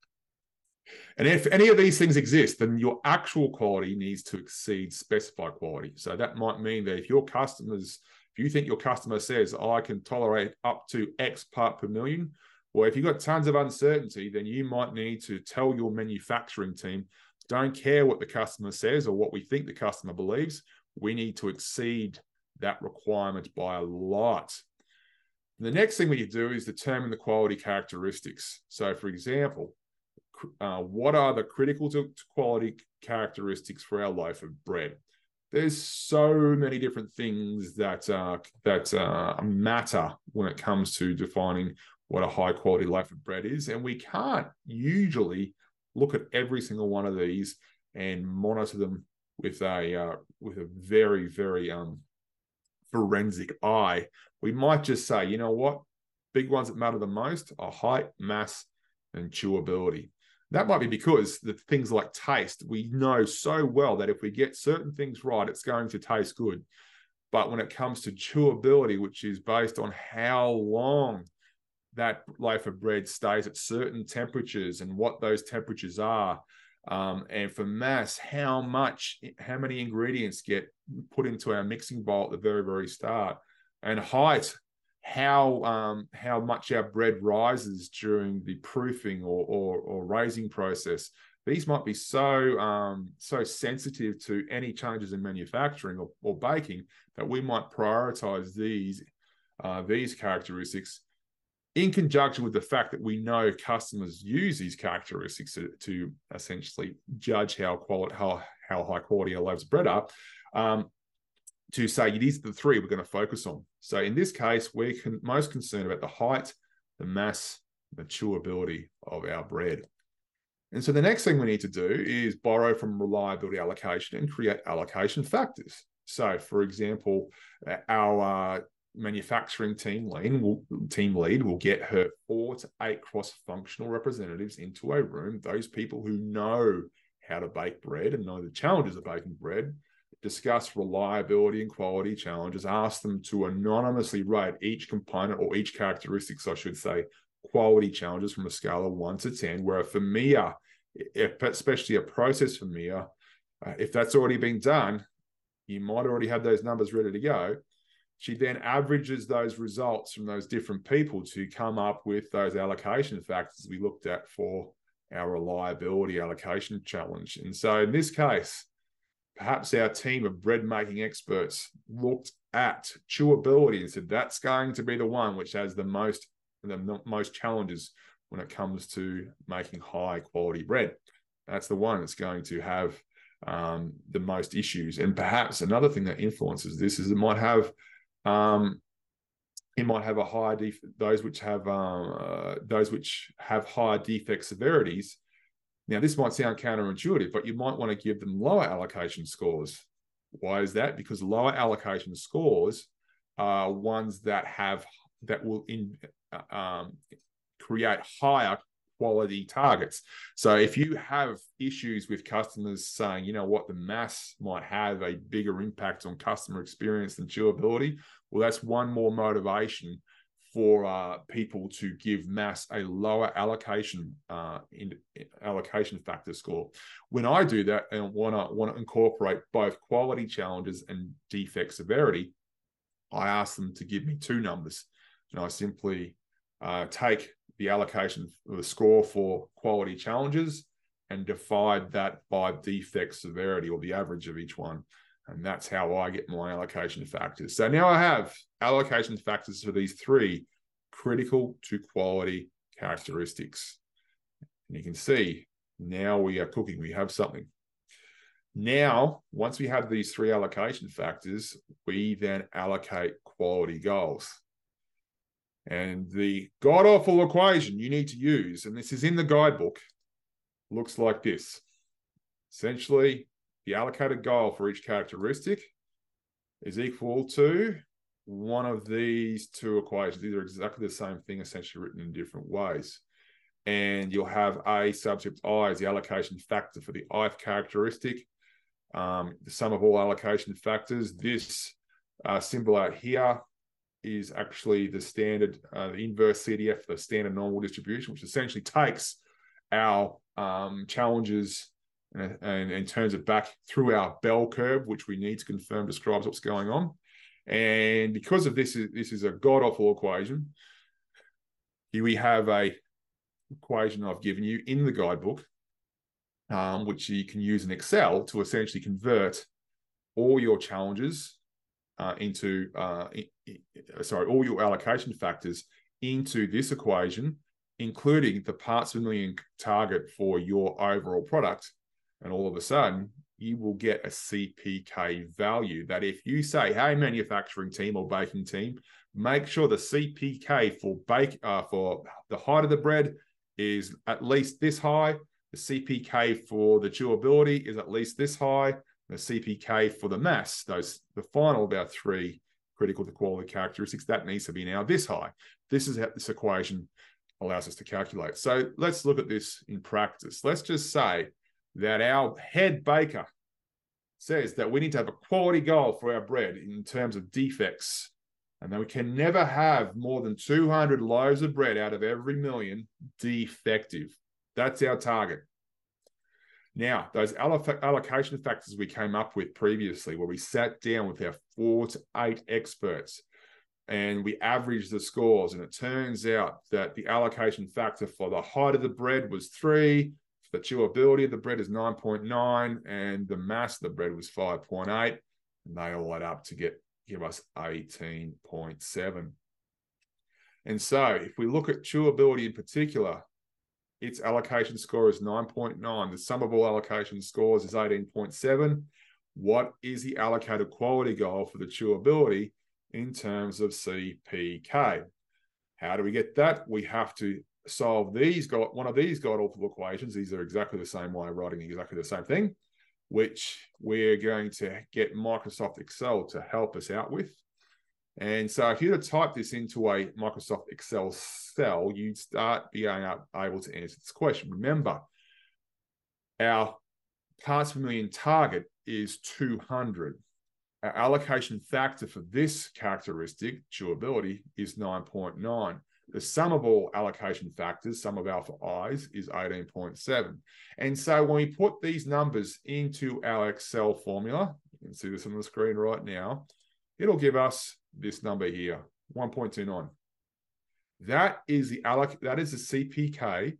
And if any of these things exist, then your actual quality needs to exceed specified quality. So that might mean that if your customers, if you think your customer says, oh, I can tolerate up to X part per million, well, if you've got tons of uncertainty, then you might need to tell your manufacturing team don't care what the customer says or what we think the customer believes. We need to exceed that requirement by a lot. The next thing we do is determine the quality characteristics. So, for example, uh, what are the critical to, to quality characteristics for our loaf of bread? there's so many different things that uh, that uh, matter when it comes to defining what a high quality loaf of bread is, and we can't usually look at every single one of these and monitor them with a uh, with a very very um, forensic eye. We might just say, you know what, big ones that matter the most are height, mass, and chewability. That might be because the things like taste, we know so well that if we get certain things right, it's going to taste good. But when it comes to chewability, which is based on how long that loaf of bread stays at certain temperatures and what those temperatures are, um, and for mass, how much, how many ingredients get put into our mixing bowl at the very, very start, and height, how um, how much our bread rises during the proofing or, or, or raising process. These might be so um, so sensitive to any changes in manufacturing or, or baking that we might prioritize these uh, these characteristics in conjunction with the fact that we know customers use these characteristics to, to essentially judge how quality how how high quality our loaves of bread are. Um, to say these are the three we're going to focus on. So in this case, we're con- most concerned about the height, the mass, the chewability of our bread. And so the next thing we need to do is borrow from reliability allocation and create allocation factors. So, for example, our uh, manufacturing team lead will team lead will get her four to eight cross-functional representatives into a room. Those people who know how to bake bread and know the challenges of baking bread discuss reliability and quality challenges, ask them to anonymously rate each component or each characteristics, I should say, quality challenges from a scale of one to 10, where FMEA, especially a process FMEA, uh, if that's already been done, you might already have those numbers ready to go. She then averages those results from those different people to come up with those allocation factors we looked at for our reliability allocation challenge. And so in this case, perhaps our team of bread making experts looked at chewability and said that's going to be the one which has the most the most challenges when it comes to making high quality bread. That's the one that's going to have um, the most issues. And perhaps another thing that influences this is it might have um, it might have a higher def- those which have um, uh, those which have higher defect severities now, this might sound counterintuitive, but you might want to give them lower allocation scores. Why is that? Because lower allocation scores are ones that have that will in, uh, um, create higher quality targets. So if you have issues with customers saying, you know what, the mass might have a bigger impact on customer experience than chewability, well, that's one more motivation for uh, people to give mass a lower allocation uh, in, allocation factor score. When I do that and want to want to incorporate both quality challenges and defect severity, I ask them to give me two numbers, and I simply uh, take the allocation the score for quality challenges and divide that by defect severity or the average of each one. And that's how I get my allocation factors. So now I have allocation factors for these three critical to quality characteristics. And you can see now we are cooking, we have something. Now, once we have these three allocation factors, we then allocate quality goals. And the god awful equation you need to use, and this is in the guidebook, looks like this. Essentially, the allocated goal for each characteristic is equal to one of these two equations. These are exactly the same thing, essentially written in different ways. And you'll have A subscript I as the allocation factor for the ith characteristic. Um, the sum of all allocation factors. This uh, symbol out here is actually the standard, uh, the inverse CDF, the standard normal distribution, which essentially takes our um, challenges and, and, and turns it back through our bell curve, which we need to confirm describes what's going on. And because of this, this is a god awful equation. Here we have a equation I've given you in the guidebook, um, which you can use in Excel to essentially convert all your challenges uh, into, uh, sorry, all your allocation factors into this equation, including the parts per million target for your overall product. And all of a sudden, you will get a CPK value that if you say, hey, manufacturing team or baking team, make sure the CPK for bake uh, for the height of the bread is at least this high. The CPK for the chewability is at least this high. The CPK for the mass, those the final about three critical to quality characteristics, that needs to be now this high. This is how this equation allows us to calculate. So let's look at this in practice. Let's just say that our head baker says that we need to have a quality goal for our bread in terms of defects, and that we can never have more than 200 loaves of bread out of every million defective. That's our target. Now, those allocation factors we came up with previously, where we sat down with our four to eight experts and we averaged the scores, and it turns out that the allocation factor for the height of the bread was three, the chewability of the bread is 9.9 and the mass of the bread was 5.8 and they all add up to get give us 18.7 and so if we look at chewability in particular its allocation score is 9.9 the sum of all allocation scores is 18.7 what is the allocated quality goal for the chewability in terms of cpk how do we get that we have to solve these got one of these god awful equations. These are exactly the same way writing exactly the same thing, which we're going to get Microsoft Excel to help us out with. And so if you were to type this into a Microsoft Excel cell, you'd start being able to answer this question. Remember, our parts per million target is 200. Our allocation factor for this characteristic, chewability, is 9.9. The sum of all allocation factors, sum of alpha i's, is 18.7. And so when we put these numbers into our Excel formula, you can see this on the screen right now, it'll give us this number here, 1.29. That is the alloc that is the CPK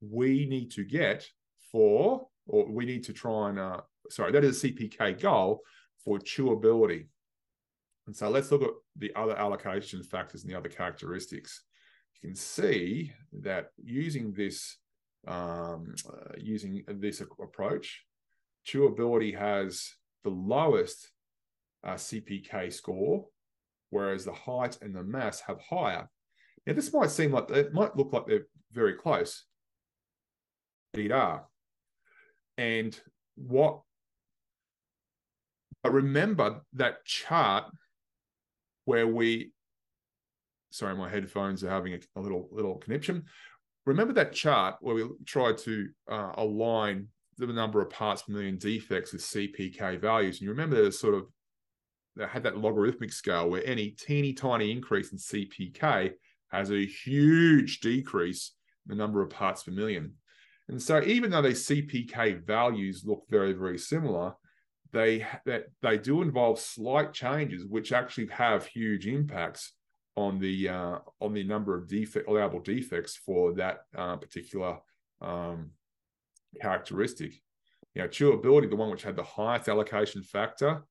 we need to get for, or we need to try and uh, sorry, that is a CPK goal for chewability. And so let's look at the other allocation factors and the other characteristics you can see that using this um, uh, using this approach, chewability has the lowest uh, CPK score, whereas the height and the mass have higher. Now, this might seem like it might look like they're very close. Indeed are. And what but remember that chart where we sorry, my headphones are having a, a little little conniption. Remember that chart where we tried to uh, align the number of parts per million defects with CPK values, and you remember there's sort of they had that logarithmic scale where any teeny tiny increase in CPK has a huge decrease in the number of parts per million. And so even though these CPK values look very, very similar, they that they do involve slight changes which actually have huge impacts on the uh, on the number of defect allowable defects for that uh, particular um, characteristic. You know, chewability, the one which had the highest allocation factor,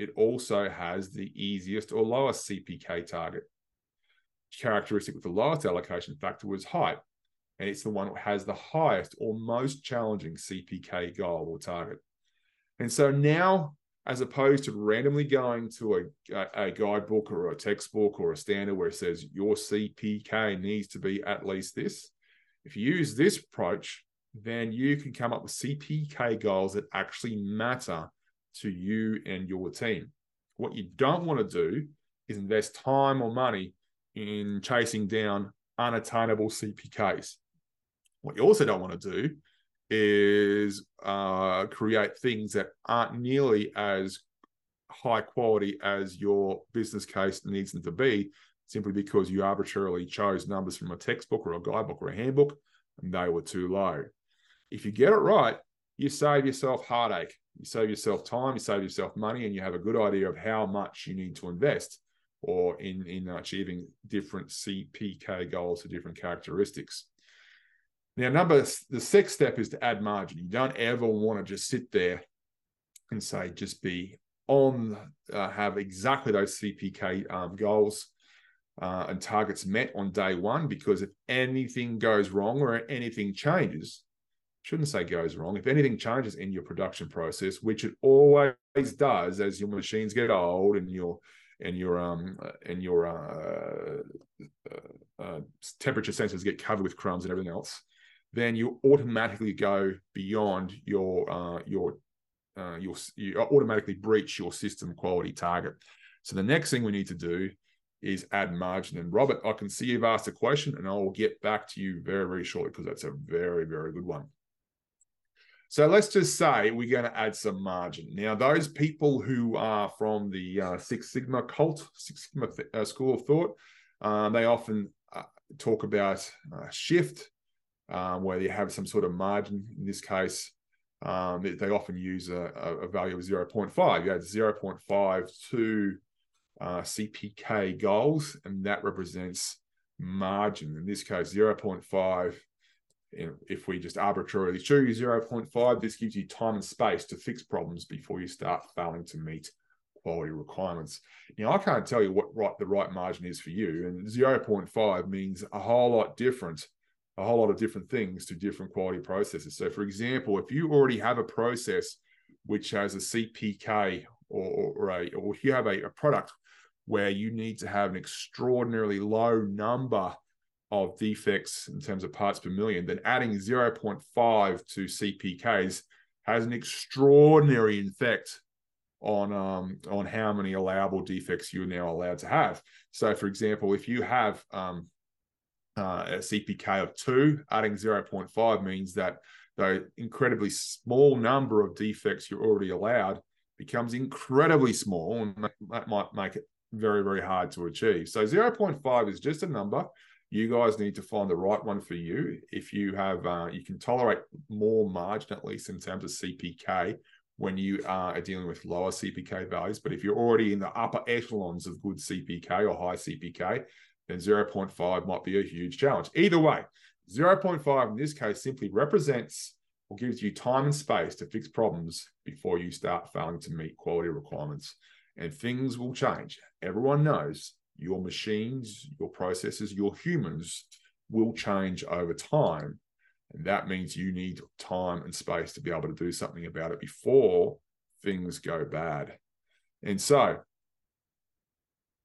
it also has the easiest or lowest CPK target. Characteristic with the lowest allocation factor was height, and it's the one that has the highest or most challenging CPK goal or target. And so now as opposed to randomly going to a, a, guidebook or a textbook or a standard where it says your CPK needs to be at least this. If you use this approach, then you can come up with CPK goals that actually matter to you and your team. What you don't want to do is invest time or money in chasing down unattainable CPKs. What you also don't want to do is uh, create things that aren't nearly as high quality as your business case needs them to be, simply because you arbitrarily chose numbers from a textbook or a guidebook or a handbook and they were too low. If you get it right, you save yourself heartache, you save yourself time, you save yourself money, and you have a good idea of how much you need to invest or in, in achieving different CPK goals for different characteristics. Now, number the sixth step is to add margin. You don't ever want to just sit there and say just be on uh, have exactly those CPK um, goals uh, and targets met on day one because if anything goes wrong or anything changes, shouldn't say goes wrong. If anything changes in your production process, which it always does as your machines get old and your and your um and your uh, uh, uh, temperature sensors get covered with crumbs and everything else, then you automatically go beyond your uh, your uh, your you automatically breach your system quality target. So the next thing we need to do is add margin. And Robert, I can see you've asked a question, and I will get back to you very very shortly because that's a very very good one. So let's just say we're going to add some margin. Now, those people who are from the uh, Six Sigma cult, Six Sigma uh, school of thought, um, they often uh, talk about uh, shift, um, where you have some sort of margin. In this case, um, they, they, often use a, a, value of 0.5. You add 0.5 to uh, CPK goals, and that represents margin. In this case, 0.5 if we just arbitrarily choose 0.5, this gives you time and space to fix problems before you start failing to meet quality requirements. Now, I can't tell you what right, the right margin is for you, and 0.5 means a whole lot different, a whole lot of different things to different quality processes. So, for example, if you already have a process which has a CPK or, or, a, or you have a, a product where you need to have an extraordinarily low number of defects in terms of parts per million, then adding 0.5 to CPKs has an extraordinary effect on um, on how many allowable defects you're now allowed to have. So, for example, if you have um, uh, a CPK of two, adding 0.5 means that the incredibly small number of defects you're already allowed becomes incredibly small, and that might make it very, very hard to achieve. So, 0.5 is just a number you guys need to find the right one for you. If you have, uh, you can tolerate more margin, at least in terms of CPK, when you are dealing with lower CPK values. But if you're already in the upper echelons of good CPK or high CPK, then 0.5 might be a huge challenge. Either way, 0.5 in this case simply represents or gives you time and space to fix problems before you start failing to meet quality requirements. And things will change. Everyone knows your machines, your processes, your humans will change over time. And that means you need time and space to be able to do something about it before things go bad. And so,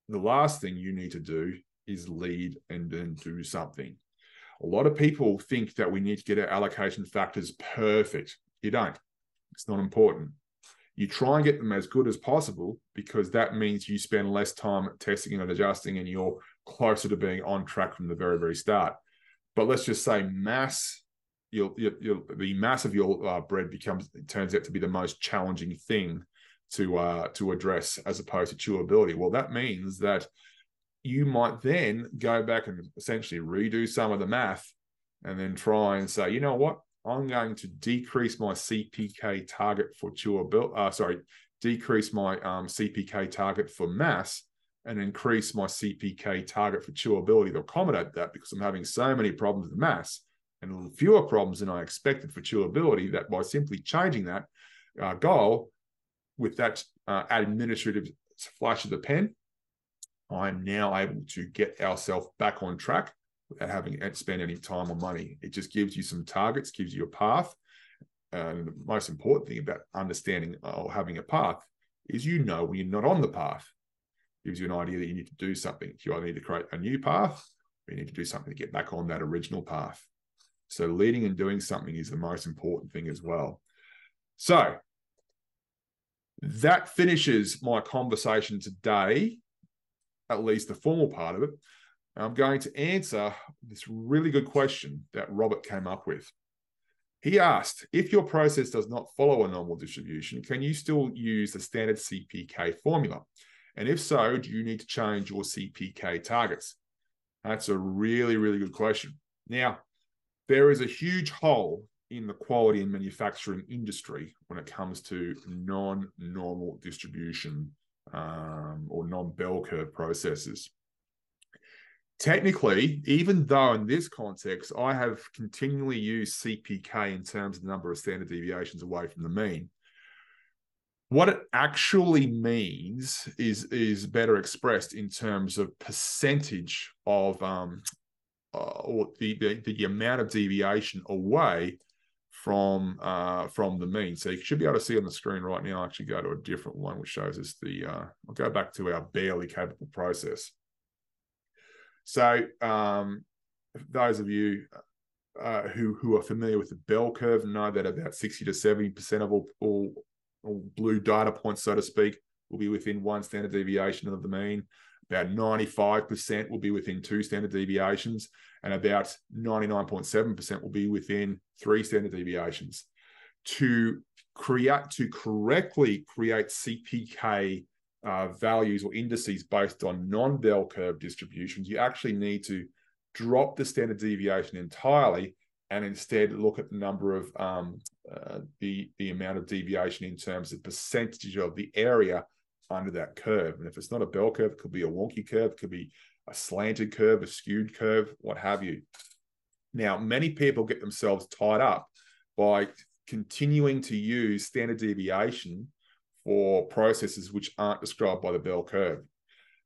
the last thing you need to do is lead and then do something. A lot of people think that we need to get our allocation factors perfect. You don't, it's not important you try and get them as good as possible because that means you spend less time testing and adjusting and you're closer to being on track from the very very start. But let's just say mass you'll, you'll, the mass of your uh, bread becomes turns out to be the most challenging thing to uh, to address as opposed to chewability. Well that means that you might then go back and essentially redo some of the math and then try and say you know what I'm going to decrease my CPK target for chewability. Uh, sorry, decrease my um, CPK target for mass and increase my CPK target for chewability to accommodate that because I'm having so many problems with mass and fewer problems than I expected for chewability that by simply changing that uh, goal with that uh, administrative flash of the pen, I'm now able to get ourselves back on track without having to spend any time or money. It just gives you some targets, gives you a path. And the most important thing about understanding or having a path is you know when you're not on the path. Gives you an idea that you need to do something. You either need to create a new path or you need to do something to get back on that original path. So leading and doing something is the most important thing as well. So that finishes my conversation today, at least the formal part of it. I'm going to answer this really good question that Robert came up with. He asked, if your process does not follow a normal distribution, can you still use the standard CPK formula? And if so, do you need to change your CPK targets? That's a really, really good question. Now, there is a huge hole in the quality and manufacturing industry when it comes to non normal distribution um, or non bell curve processes technically, even though in this context, I have continually used CPK in terms of the number of standard deviations away from the mean, what it actually means is is better expressed in terms of percentage of um, uh, or the, the the amount of deviation away from uh, from the mean. So you should be able to see on the screen right now. I'll actually go to a different one which shows us the. Uh, I'll go back to our barely capable process. So um, those of you uh, who who are familiar with the bell curve know that about sixty to seventy percent of all, all all blue data points, so to speak, will be within one standard deviation of the mean. About 95% will be within two standard deviations, and about 99.7% will be within three standard deviations. To create, to correctly create CPK uh, values or indices based on non-bell curve distributions, you actually need to drop the standard deviation entirely and instead look at the number of um, uh, the the amount of deviation in terms of percentage of the area under that curve. And if it's not a bell curve, it could be a wonky curve, it could be a slanted curve, a skewed curve, what have you. Now, many people get themselves tied up by continuing to use standard deviation for processes which aren't described by the bell curve.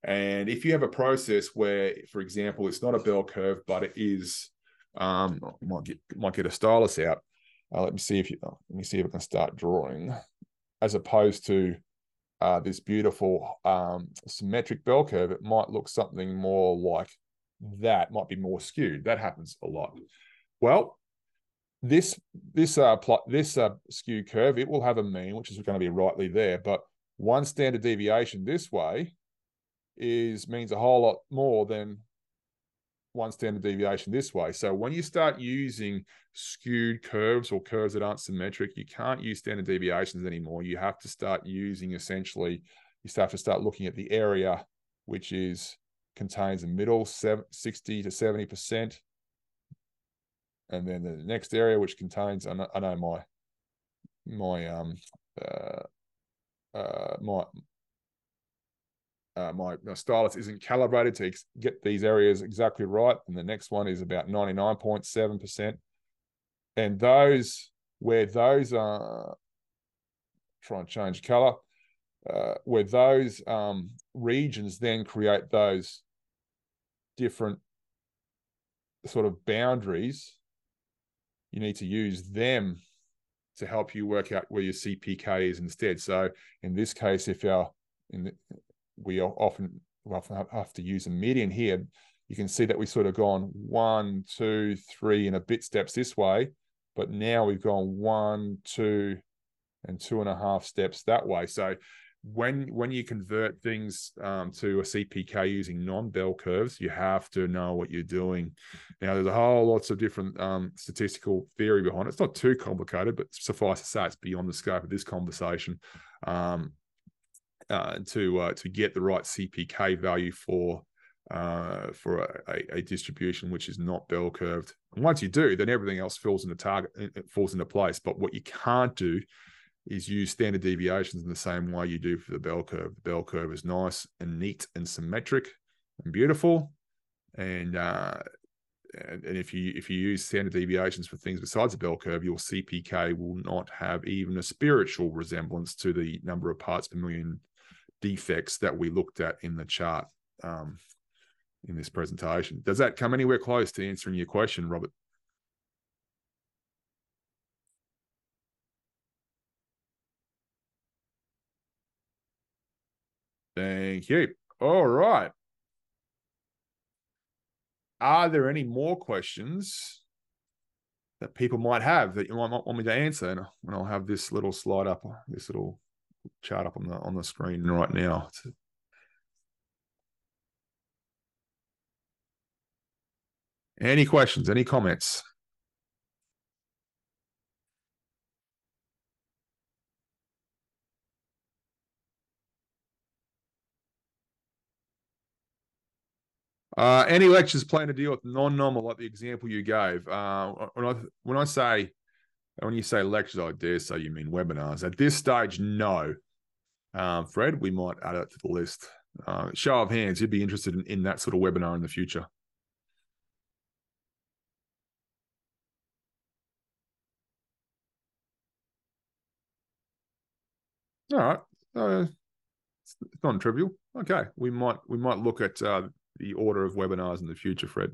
And if you have a process where, for example, it's not a bell curve, but it is, um, might get might get a stylus out. Uh, let me see if you let me see if I can start drawing, as opposed to uh, this beautiful um, symmetric bell curve, it might look something more like that, might be more skewed. That happens a lot. Well, this this uh plot this uh skew curve, it will have a mean, which is going to be rightly there, but one standard deviation this way is means a whole lot more than one standard deviation this way. So when you start using skewed curves or curves that aren't symmetric, you can't use standard deviations anymore. You have to start using essentially, you start to start looking at the area which is contains a middle 60 to 70%. And then the next area which contains, I know, I know my my um uh, uh my uh, my, my stylus isn't calibrated to get these areas exactly right. And the next one is about 99.7%. And those, where those are, try and change color, uh, where those um, regions then create those different sort of boundaries, you need to use them to help you work out where your CPK is instead. So in this case, if our the, we often often have to use a median here. You can see that we've sort of gone one, two, three, and a bit steps this way, but now we've gone one, two, and two and a half steps that way. So when when you convert things um, to a CPK using non-bell curves, you have to know what you're doing. Now, there's a whole lots of different um, statistical theory behind it. It's not too complicated, but suffice to say, it's beyond the scope of this conversation. Um, uh, to uh, to get the right CPK value for uh, for a, a, distribution which is not bell curved. And once you do, then everything else falls into target, it falls into place. But what you can't do is use standard deviations in the same way you do for the bell curve. The bell curve is nice and neat and symmetric and beautiful, and uh, and, and if you if you use standard deviations for things besides a bell curve, your CPK will not have even a spiritual resemblance to the number of parts per million defects that we looked at in the chart um, in this presentation. Does that come anywhere close to answering your question, Robert? Thank you. All right. Are there any more questions that people might have that you might want me to answer? And I'll have this little slide up, this little chart up on the on the screen right now. Any questions? Any comments? Uh, any lectures plan to deal with non-normal, like the example you gave? Uh, when I when I say when you say lectures, I dare say you mean webinars. At this stage, no. Um, Fred, we might add it to the list. Uh, show of hands, you'd be interested in, in that sort of webinar in the future. All right, uh, it's, it's non-trivial. Okay, we might we might look at uh, the order of webinars in the future, Fred.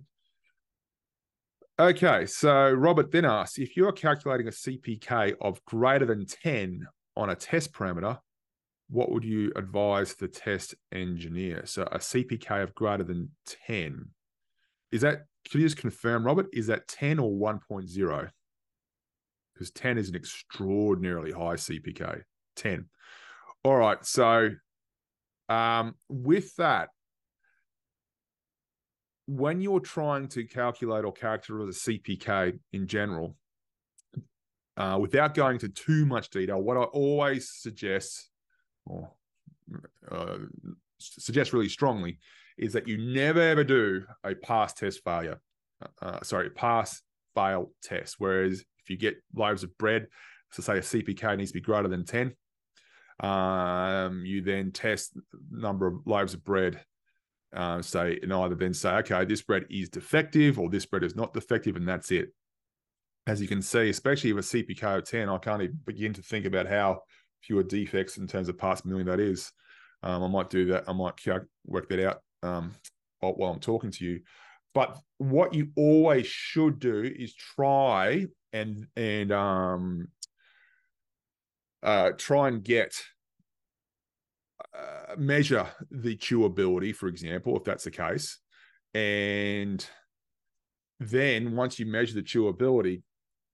Okay, so Robert then asks if you're calculating a CPK of greater than 10 on a test parameter, what would you advise the test engineer? So a CPK of greater than 10. Is that, can you just confirm, Robert, is that 10 or 1.0? Because 10 is an extraordinarily high CPK. 10. All right. So um, with that, when you're trying to calculate or characterize a CPK in general, uh, without going into too much detail, what I always suggest, or uh, suggest really strongly, is that you never ever do a pass test failure. Uh, uh sorry, pass fail test. Whereas if you get loaves of bread, so say a CPK needs to be greater than 10, um, you then test number of loaves of bread. Uh, say and either then say, okay, this bread is defective or this bread is not defective, and that's it. As you can see, especially with a CPK of 10, I can't even begin to think about how fewer defects in terms of parts per million that is. Um, I might do that. I might work that out um, while I'm talking to you. But what you always should do is try and and um, uh, try and get measure the chewability, for example, if that's the case, and then once you measure the chewability,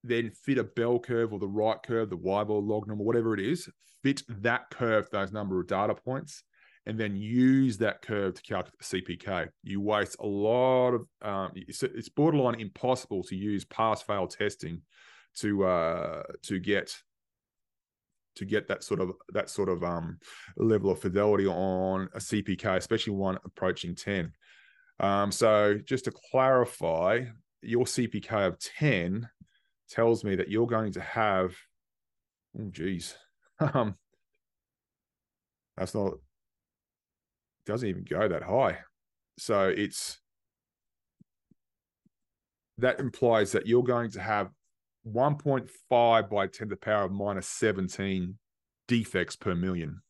then fit a bell curve or the right curve, the Weibull lognormal, whatever it is, fit that curve, those number of data points, and then use that curve to calculate the CPK. You waste a lot of um, it's, it's borderline impossible to use pass fail testing to uh, to get to get that sort of that sort of um, level of fidelity on a CPK, especially one approaching 10. Um, so just to clarify, your CPK of 10 tells me that you're going to have, oh geez, um, that's not doesn't even go that high. So it's that implies that you're going to have 1.5 by 10 to the power of minus 17 defects per million.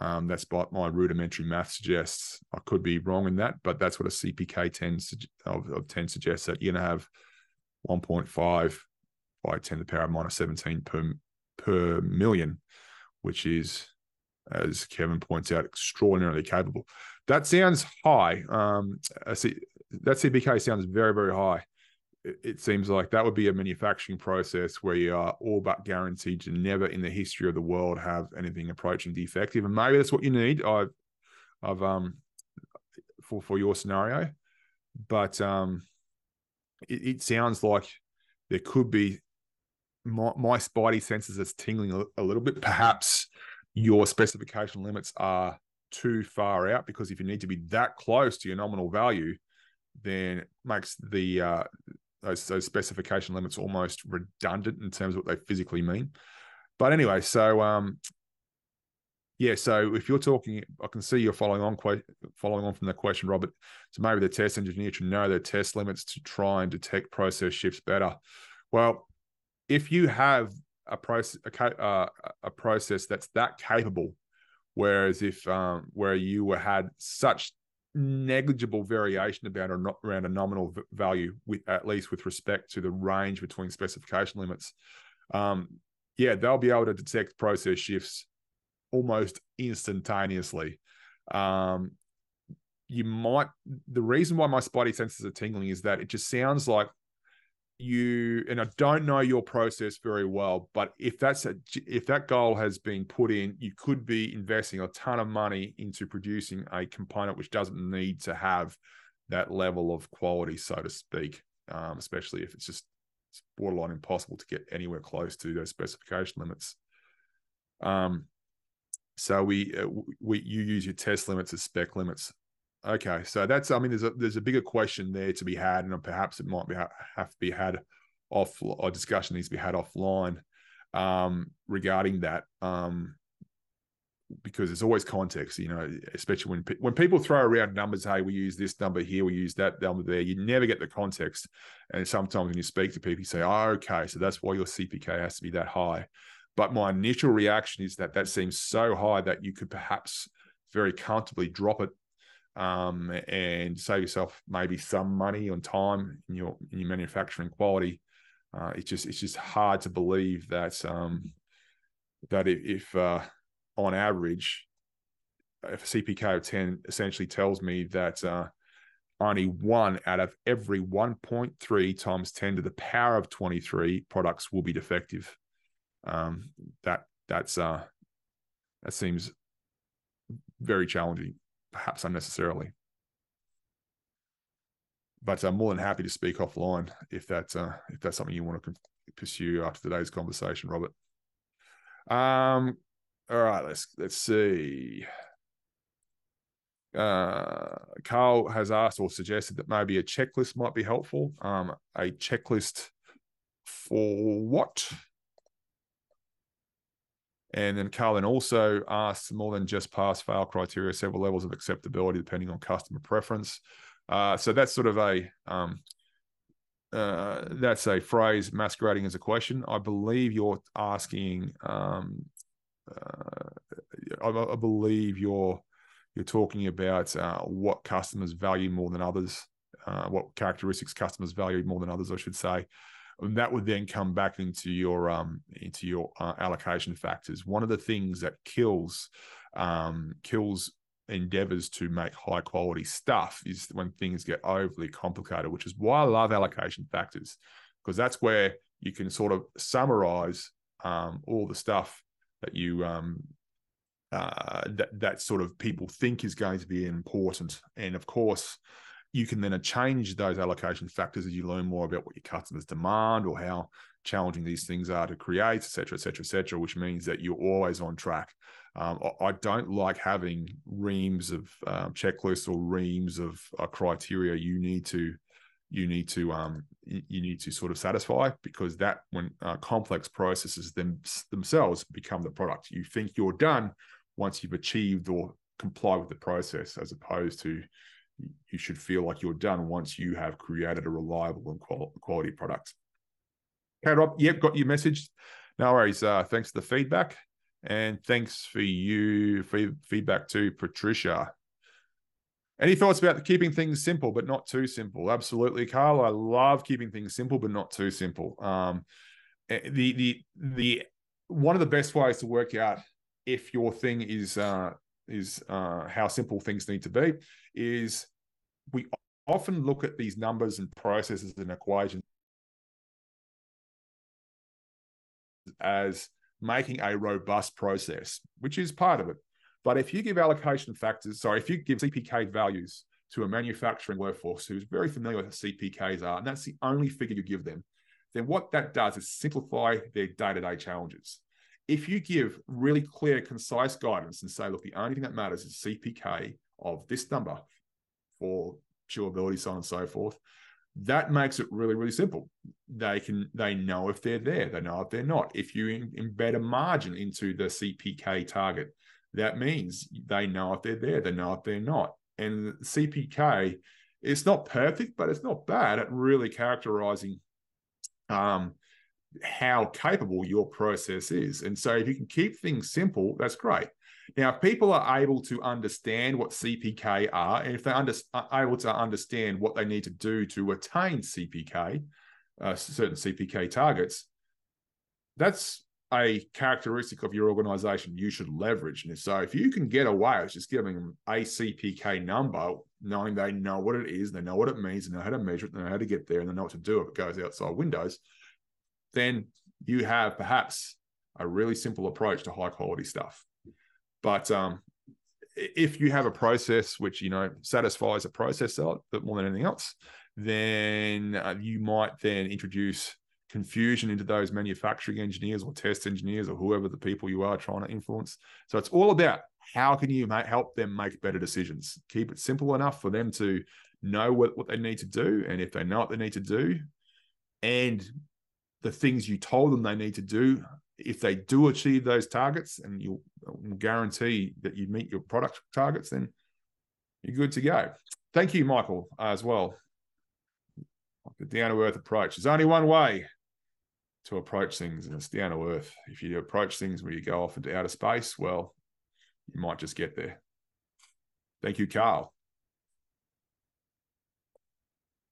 Um, that's what my rudimentary math suggests. I could be wrong in that, but that's what a CPK 10 of, of 10 suggests that you're going to have 1.5 by 10 to the power of minus 17 per, per million, which is, as Kevin points out, extraordinarily capable. That sounds high. Um, that CPK sounds very, very high it seems like that would be a manufacturing process where you are all but guaranteed to never in the history of the world have anything approaching defective. And maybe that's what you need. I've, I've um, for for your scenario, but um, it, it sounds like there could be my, my spidey senses that's tingling a, a little bit. Perhaps your specification limits are too far out because if you need to be that close to your nominal value, then makes the uh, those those specification limits almost redundant in terms of what they physically mean. But anyway, so um, yeah, so if you're talking, I can see you're following on following on from the question, Robert. So maybe the test engineer should know their test limits to try and detect process shifts better. Well, if you have a process a, uh, a process that's that capable, whereas if um, where you had such negligible variation about a, around a nominal value, with at least with respect to the range between specification limits. Um, yeah, they'll be able to detect process shifts almost instantaneously. Um, you might the reason why my spidey senses are tingling is that it just sounds like you and I don't know your process very well, but if that's a if that goal has been put in, you could be investing a ton of money into producing a component which doesn't need to have that level of quality, so to speak. Um, especially if it's just it's borderline impossible to get anywhere close to those specification limits. Um, so we uh, we you use your test limits as spec limits. Okay, so that's I mean there's a there's a bigger question there to be had, and perhaps it might be have to be had off or discussion needs to be had offline um, regarding that. Um, because there's always context, you know, especially when when people throw around numbers. Hey, we use this number here, we use that number there. You never get the context, and sometimes when you speak to people, you say, "Oh, okay, so that's why your CPK has to be that high." But my initial reaction is that that seems so high that you could perhaps very comfortably drop it um, and save yourself maybe some money on time in your in your manufacturing quality. Uh, it's just it's just hard to believe that um, that if, if uh, on average, if a CPK of ten essentially tells me that uh, only one out of every 1.3 times 10 to the power of 23 products will be defective. Um, that that's uh, that seems very challenging, perhaps unnecessarily. But I'm more than happy to speak offline if that's uh, if that's something you want to pursue after today's conversation, Robert. Um, all right, let's let's see uh, Carl has asked or suggested that maybe a checklist might be helpful. Um, a checklist for what? And then Carl then also asks more than just pass fail criteria, several levels of acceptability depending on customer preference. Uh, so that's sort of a um, uh, that's a phrase masquerading as a question. I believe you're asking. Um, uh, I, I, believe you're you're talking about uh, what customers value more than others, uh, what characteristics customers value more than others, I should say. That would then come back into your um, into your uh, allocation factors. One of the things that kills um, kills endeavors to make high quality stuff is when things get overly complicated, which is why I love allocation factors because that's where you can sort of summarize um, all the stuff that you um, uh, that that sort of people think is going to be important. And of course, you can then change those allocation factors as you learn more about what your customers demand or how challenging these things are to create, et cetera, et cetera, et cetera, which means that you're always on track. Um, I don't like having reams of um, checklists or reams of uh, criteria you need to you need to um, you need to sort of satisfy because that when uh, complex processes them, themselves become the product you think you're done once you've achieved or comply with the process, as opposed to you should feel like you're done once you have created a reliable and quality product. Okay, Rob. Yep, got your message. No worries. Uh, thanks for the feedback, and thanks for you for feedback to Patricia. Any thoughts about keeping things simple but not too simple? Absolutely, Carl. I love keeping things simple but not too simple. Um, eh, the the the one of the best ways to work out if your thing is uh, is uh, how simple things need to be, is we often look at these numbers and processes and equations as making a robust process, which is part of it. But if you give allocation factors, sorry, if you give CPK values to a manufacturing workforce who's very familiar with what CPKs are, and that's the only figure you give them, then what that does is simplify their day to day challenges if you give really clear, concise guidance and say, look, the only thing that matters is CPK of this number for chewability, so on and so forth, that makes it really, really simple. They can they know if they're there, they know if they're not. If you embed a margin into the CPK target, that means they know if they're there, they know if they're not. And CPK, it's not perfect, but it's not bad at really characterizing um, how capable your process is. And so if you can keep things simple, that's great. Now, if people are able to understand what CPK are, and if they under, are able to understand what they need to do to attain CPK, uh, certain CPK targets, that's a characteristic of your organization you should leverage. And so if you can get away with just giving them a CPK number, knowing they know what it is, they know what it means, they know how to measure it, they know how to get there, and they know what to do if it goes outside windows, then you have perhaps a really simple approach to high quality stuff. But um, if you have a process which you know satisfies a process but more than anything else, then uh, you might then introduce confusion into those manufacturing engineers or test engineers or whoever the people you are trying to influence. So it's all about how can you make, help them make better decisions. Keep it simple enough for them to know what, what they need to do, and if they know what they need to do, and the things you told them they need to do. If they do achieve those targets and you'll, guarantee that you meet your product targets, then you're good to go. Thank you, Michael, uh, as well. The down to earth approach. There's only one way to approach things, and it's down to earth. If you approach things where you go off into outer space, well, you might just get there. Thank you, Carl.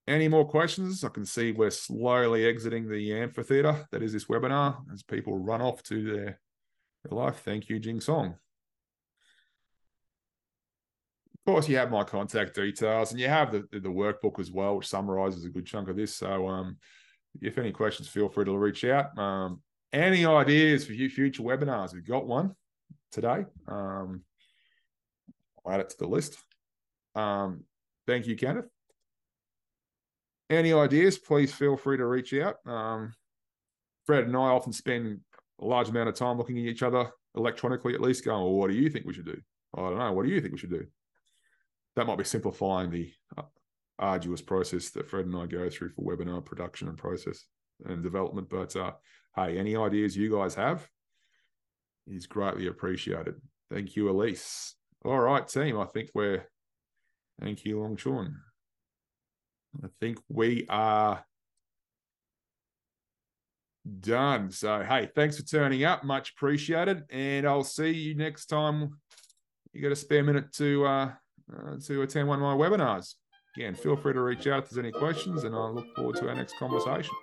Any more questions? I can see we're slowly exiting the amphitheater that is this webinar as people run off to their, their life. Thank you, Jing Song. Of course, you have my contact details and you have the, the, workbook as well, which summarizes a good chunk of this. So, um, if any questions, feel free to reach out. Um, any ideas for future webinars? We've got one today. Um, I'll add it to the list. Um, thank you, Kenneth. Any ideas, please feel free to reach out. Um, Fred and I often spend a large amount of time looking at each other electronically, at least going, well, what do you think we should do? I don't know. What do you think we should do? That might be simplifying the uh, arduous process that Fred and I go through for webinar production and process and development. But uh, hey, any ideas you guys have is greatly appreciated. Thank you, Elise. All right, team. I think we're. Thank you, Long Chun. I think we are done. So, hey, thanks for turning up. Much appreciated. And I'll see you next time. You got a spare minute to uh, uh, to attend one of my webinars. Again, feel free to reach out if there's any questions, and I look forward to our next conversation.